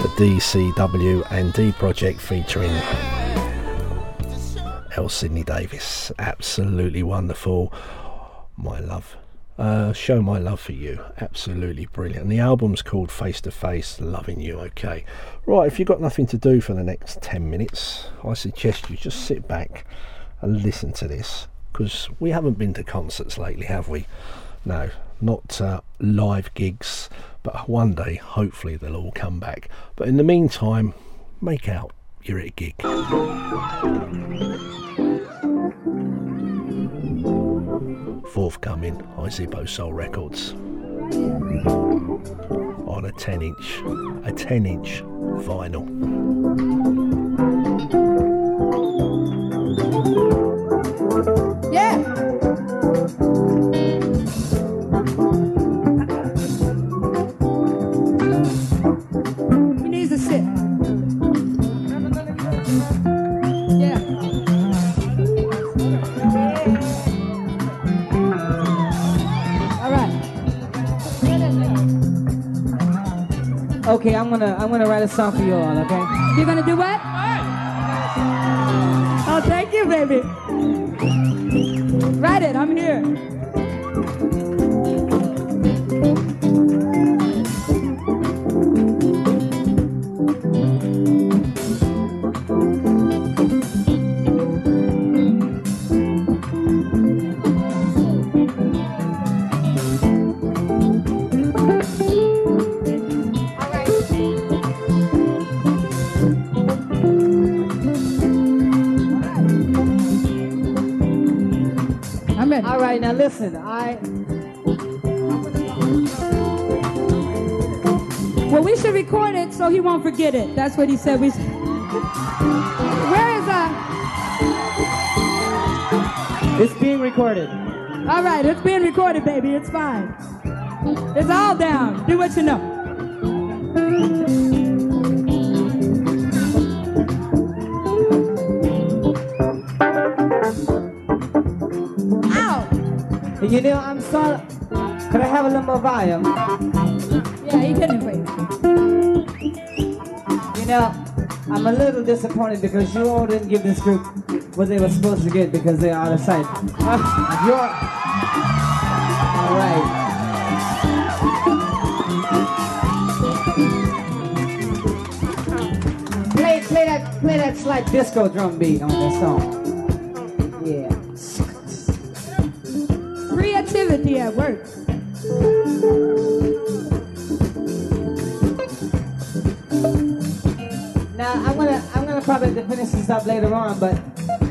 [SPEAKER 8] The DCW and D Project featuring L. Sidney Davis. Absolutely wonderful. My love. Uh, show my love for you. Absolutely brilliant. The album's called Face to Face, Loving You. Okay. Right, if you've got nothing to do for the next 10 minutes, I suggest you just sit back and listen to this. Because we haven't been to concerts lately, have we? No, not uh, live gigs. But one day, hopefully, they'll all come back. But in the meantime, make out you're at a gig. Forthcoming, Izipho Soul Records. On a 10 inch, a 10 inch vinyl.
[SPEAKER 20] Yeah. Okay, I'm gonna I'm gonna write a song for you all. Okay. You're gonna do what? Oh, thank you, baby. Write it. I'm here. Right, now listen. I. Well, we should record it so he won't forget it. That's what he said. We. Where is uh? It's being recorded. All right, it's being recorded, baby. It's fine. It's all down. Do what you know.
[SPEAKER 21] You know, I'm sorry. Could I have a little more volume?
[SPEAKER 20] Yeah, you can.
[SPEAKER 21] You know, I'm a little disappointed because you all didn't give this group what they were supposed to get because they're out of sight. [laughs] Uh, you're... All right. Play, play that, play that slight disco drum beat on this song.
[SPEAKER 20] At work.
[SPEAKER 21] Now I'm gonna I'm gonna probably finish this up later on, but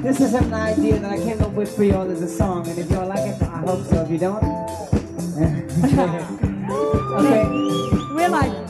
[SPEAKER 21] this is an idea that I came up with for y'all as a song, and if y'all like it, I hope so. If you don't, [laughs] [laughs] okay.
[SPEAKER 20] We're like,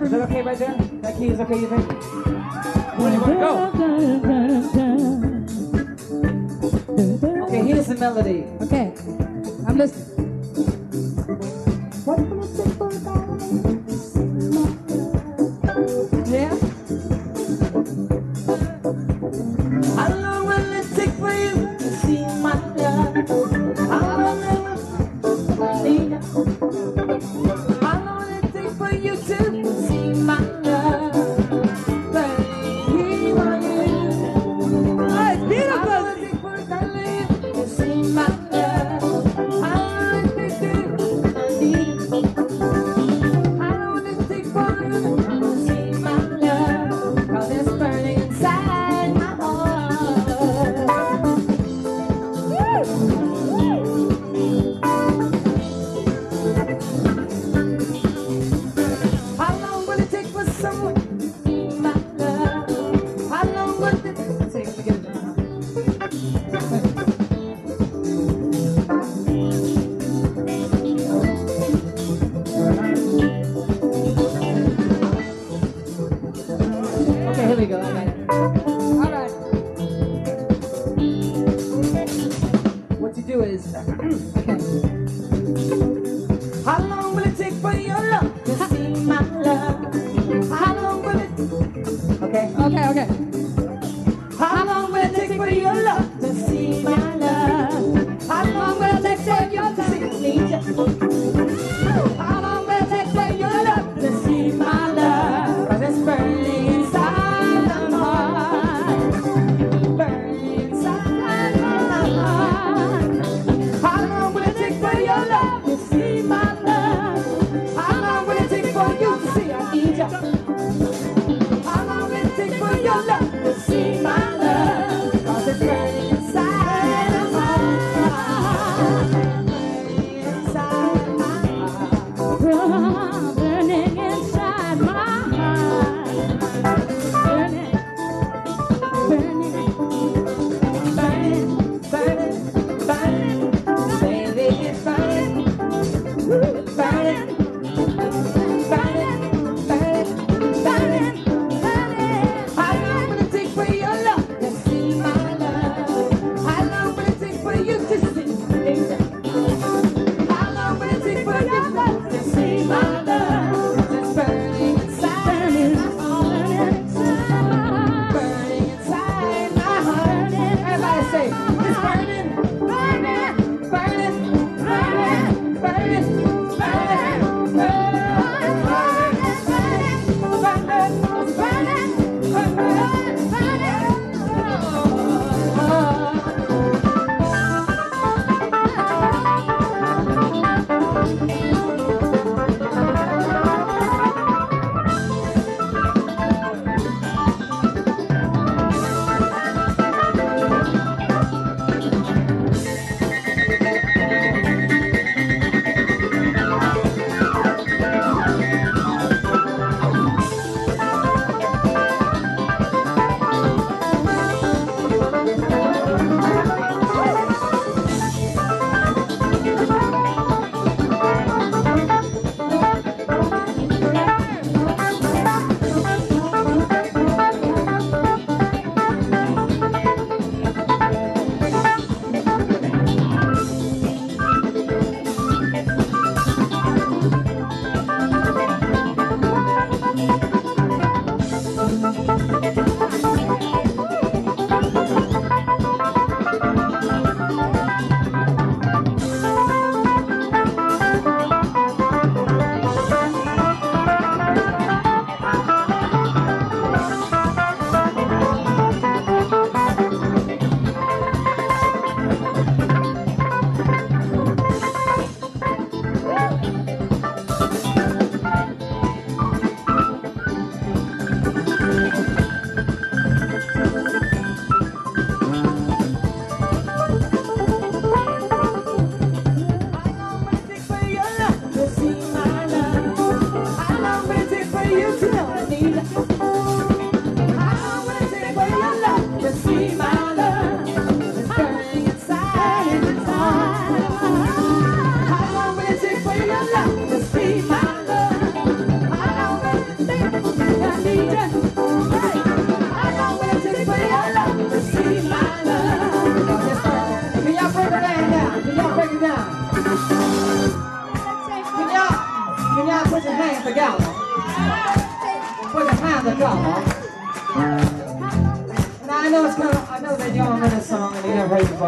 [SPEAKER 21] Is that okay right there? That key is okay, you think?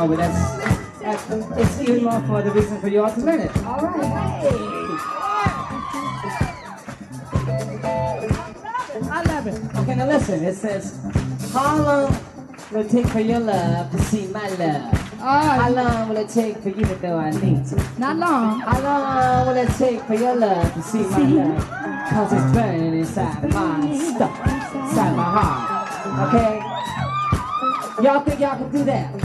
[SPEAKER 21] are, but that's, that's, that's even more for the reason for your planet. All right. I love it. Okay, now listen. It says, how long will it take for your love to see my love? Oh. How long will it take for you to know I need? Not long. How long will it take for your love to see, see? my love? Cause it's burning inside my stuff, inside my heart. Okay? Y'all think y'all can do that?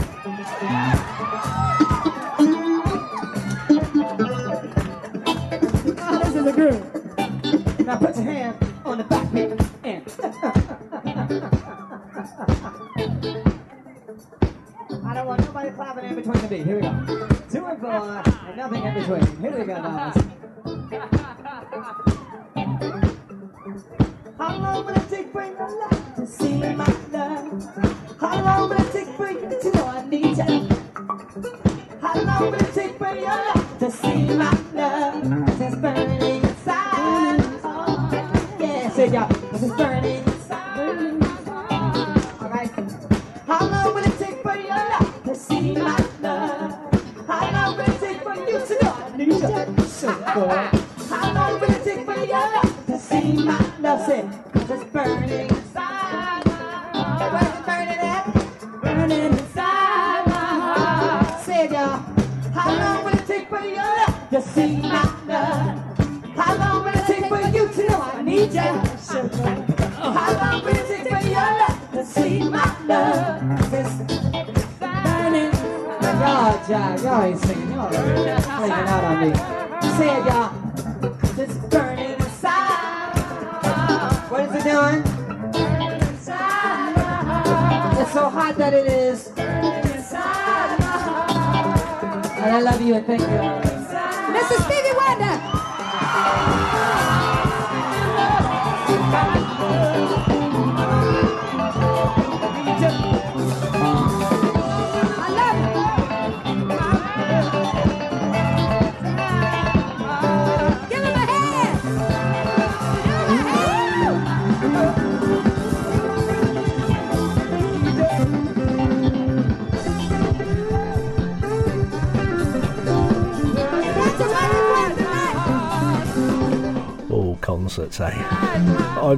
[SPEAKER 21] put your hand on the back.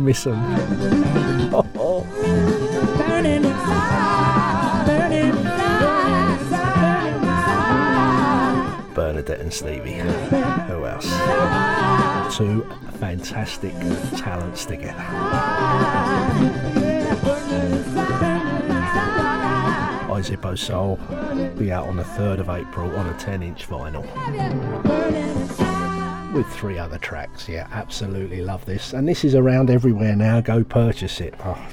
[SPEAKER 10] miss them. Bernadette and Stevie. Who else? Two fantastic talents together. Izipho Soul be out on the 3rd of April on a 10 inch vinyl with three other tracks. Yeah, absolutely love this. And this is around everywhere now. Go purchase it. Oh,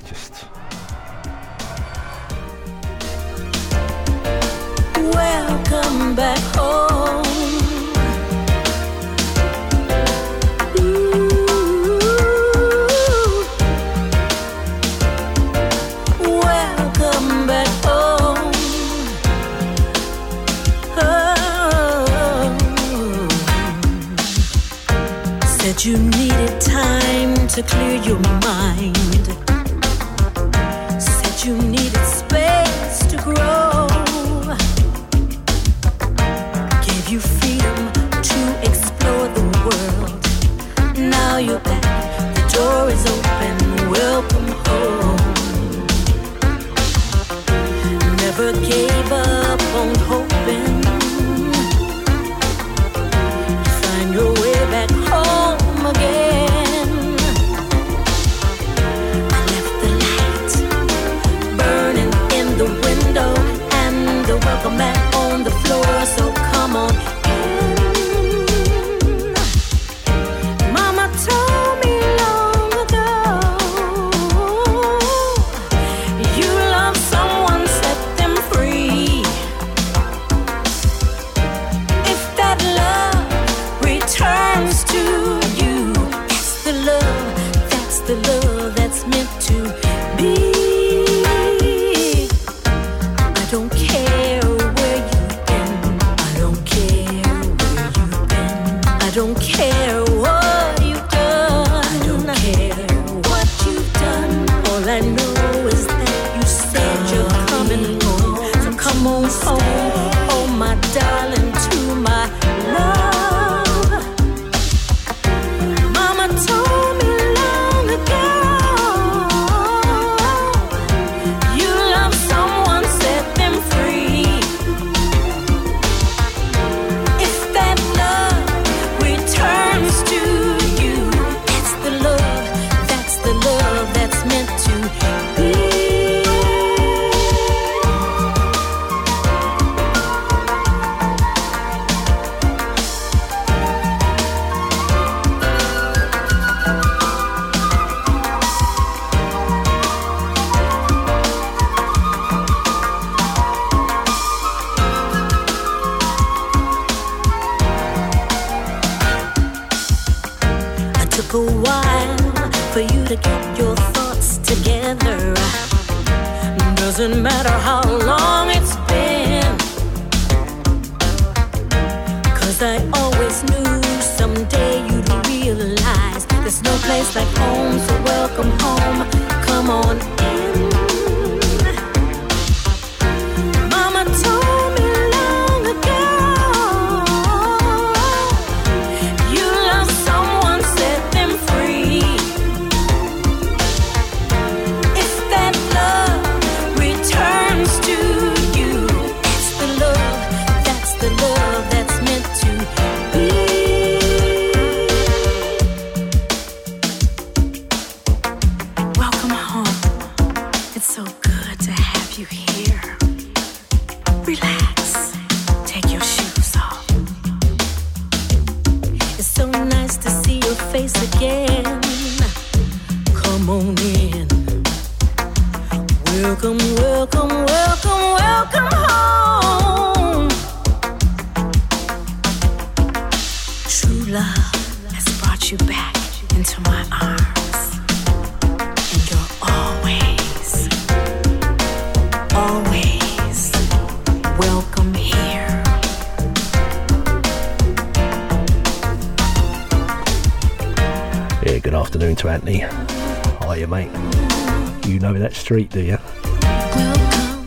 [SPEAKER 8] street, do you?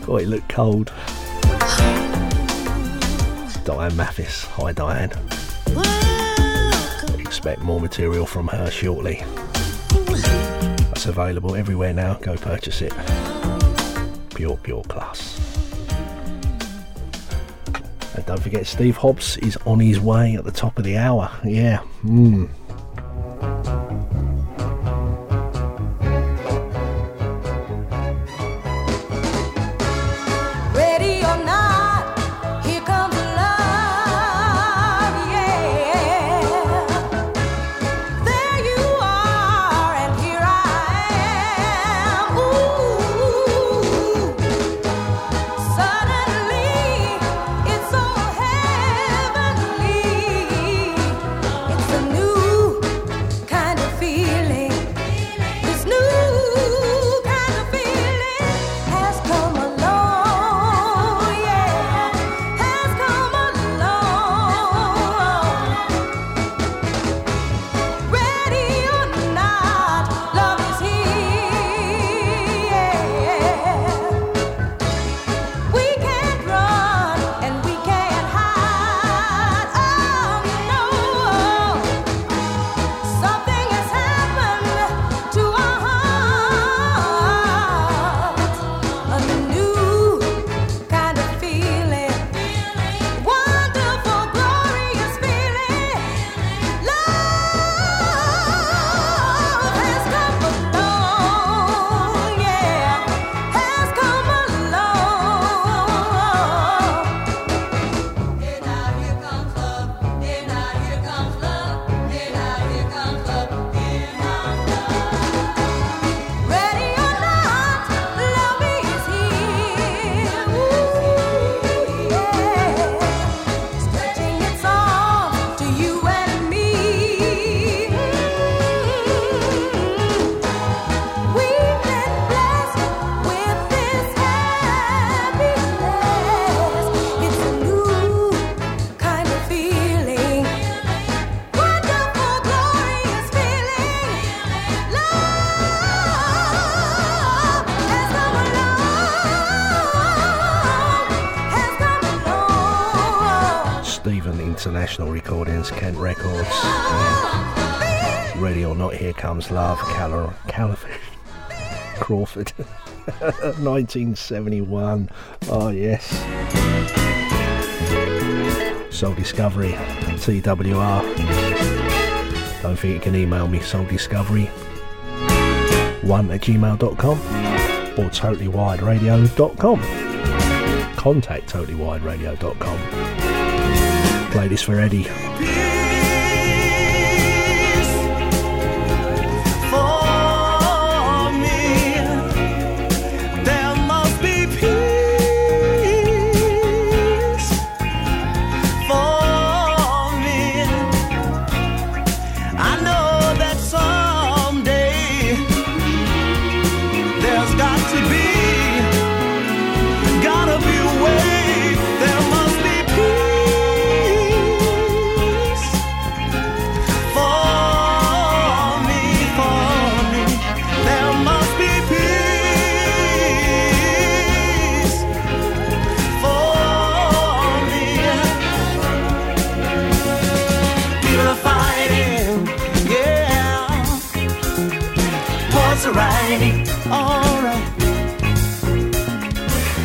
[SPEAKER 8] Boy, it looked cold. Diane Mathis. Hi, Diane. Expect more material from her shortly. That's available everywhere now. Go purchase it. Pure, pure class. And don't forget, Steve Hobbs is on his way at the top of the hour. Yeah. Hmm. 1971. Oh, yes. Soul Discovery, TWR. Don't forget you can email me, Soul Discovery 1 at gmail.com or totallywiredradio.com. Contact totallywiredradio.com. Play this for Eddie.
[SPEAKER 12] Fighting, yeah. Alright.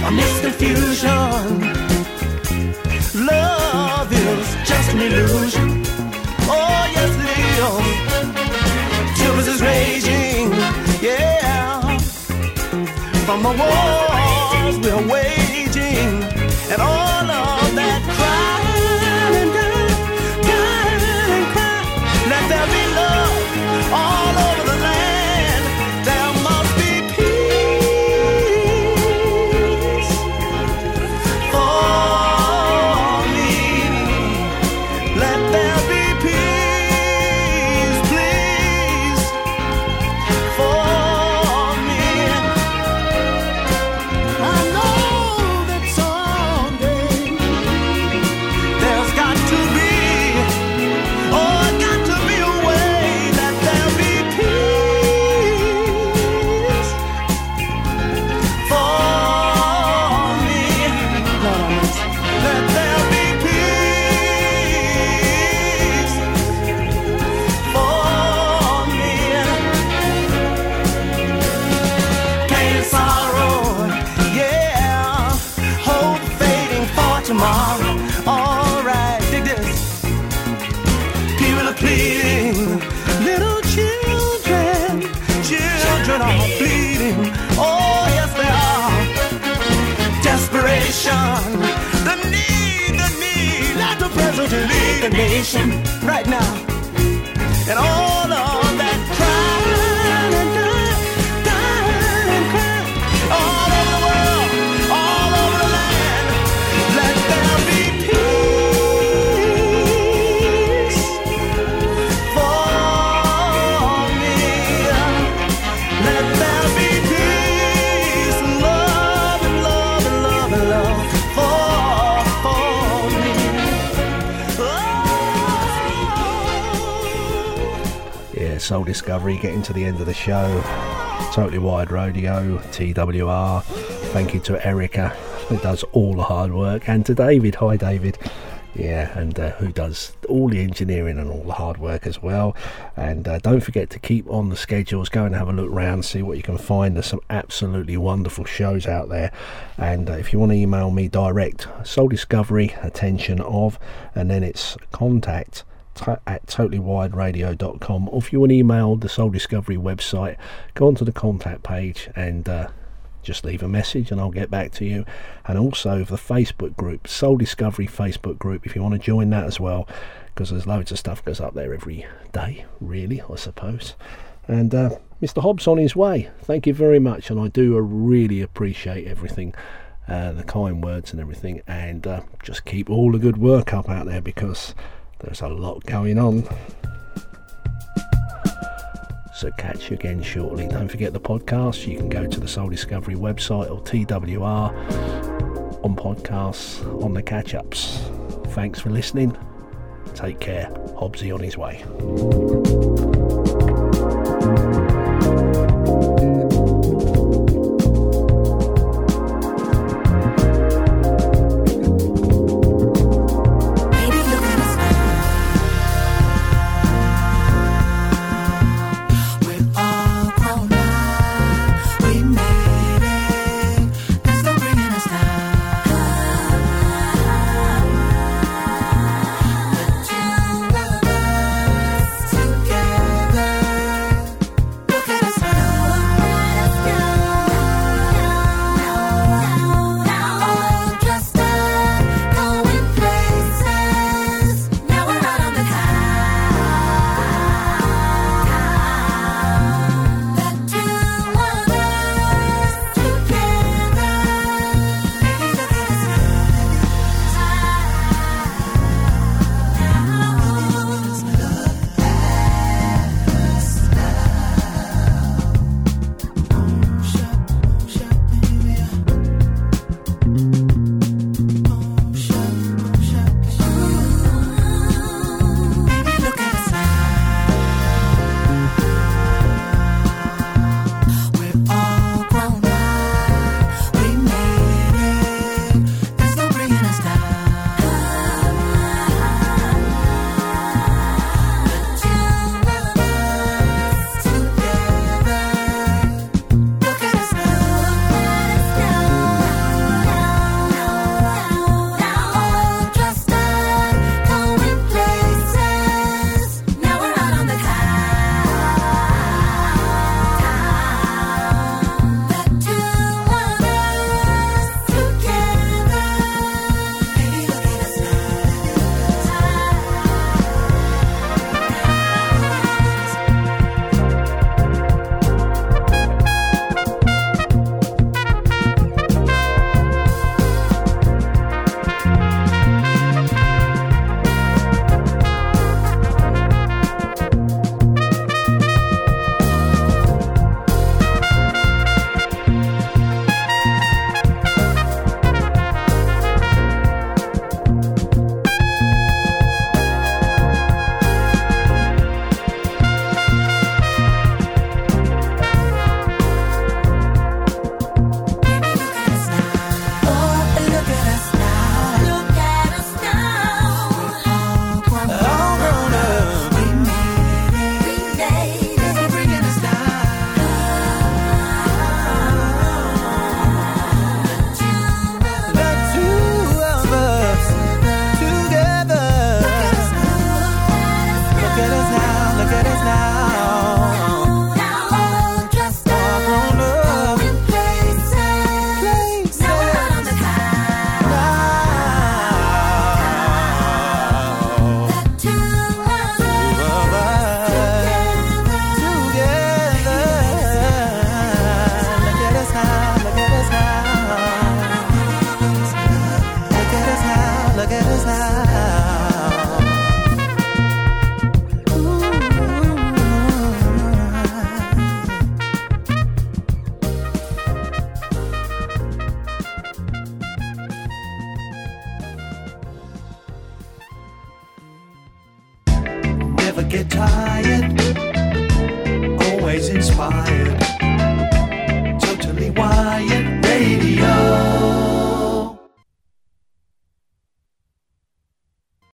[SPEAKER 12] Amidst confusion, love is just an illusion. Oh, yes, is. Raging, yeah. From the wars we're right now. And all
[SPEAKER 8] Soul Discovery, getting to the end of the show. Totally Wired Radio, TWR. Thank you to Erica, who does all the hard work, and to David. Hi, David. Yeah, and uh, who does all the engineering and all the hard work as well. And uh, don't forget to keep on the schedules. Go and have a look round, see what you can find. There's some absolutely wonderful shows out there. And uh, if you want to email me direct, Soul Discovery, attention of, and then it's contact at totallywiredradio.com or if you want to email the Soul Discovery website go onto the contact page and uh, just leave a message and I'll get back to you. And also the Facebook group Soul Discovery Facebook group if you want to join that as well because there's loads of stuff goes up there every day really I suppose. And uh, Mr Hobbs on his way. Thank you very much and I do uh, really appreciate everything uh, the kind words and everything and uh, just keep all the good work up out there because there's a lot going on. So catch you again shortly. Don't forget the podcast. You can go to the Soul Discovery website or TWR on podcasts on the catch ups. Thanks for listening. Take care. Hobbsy on his way.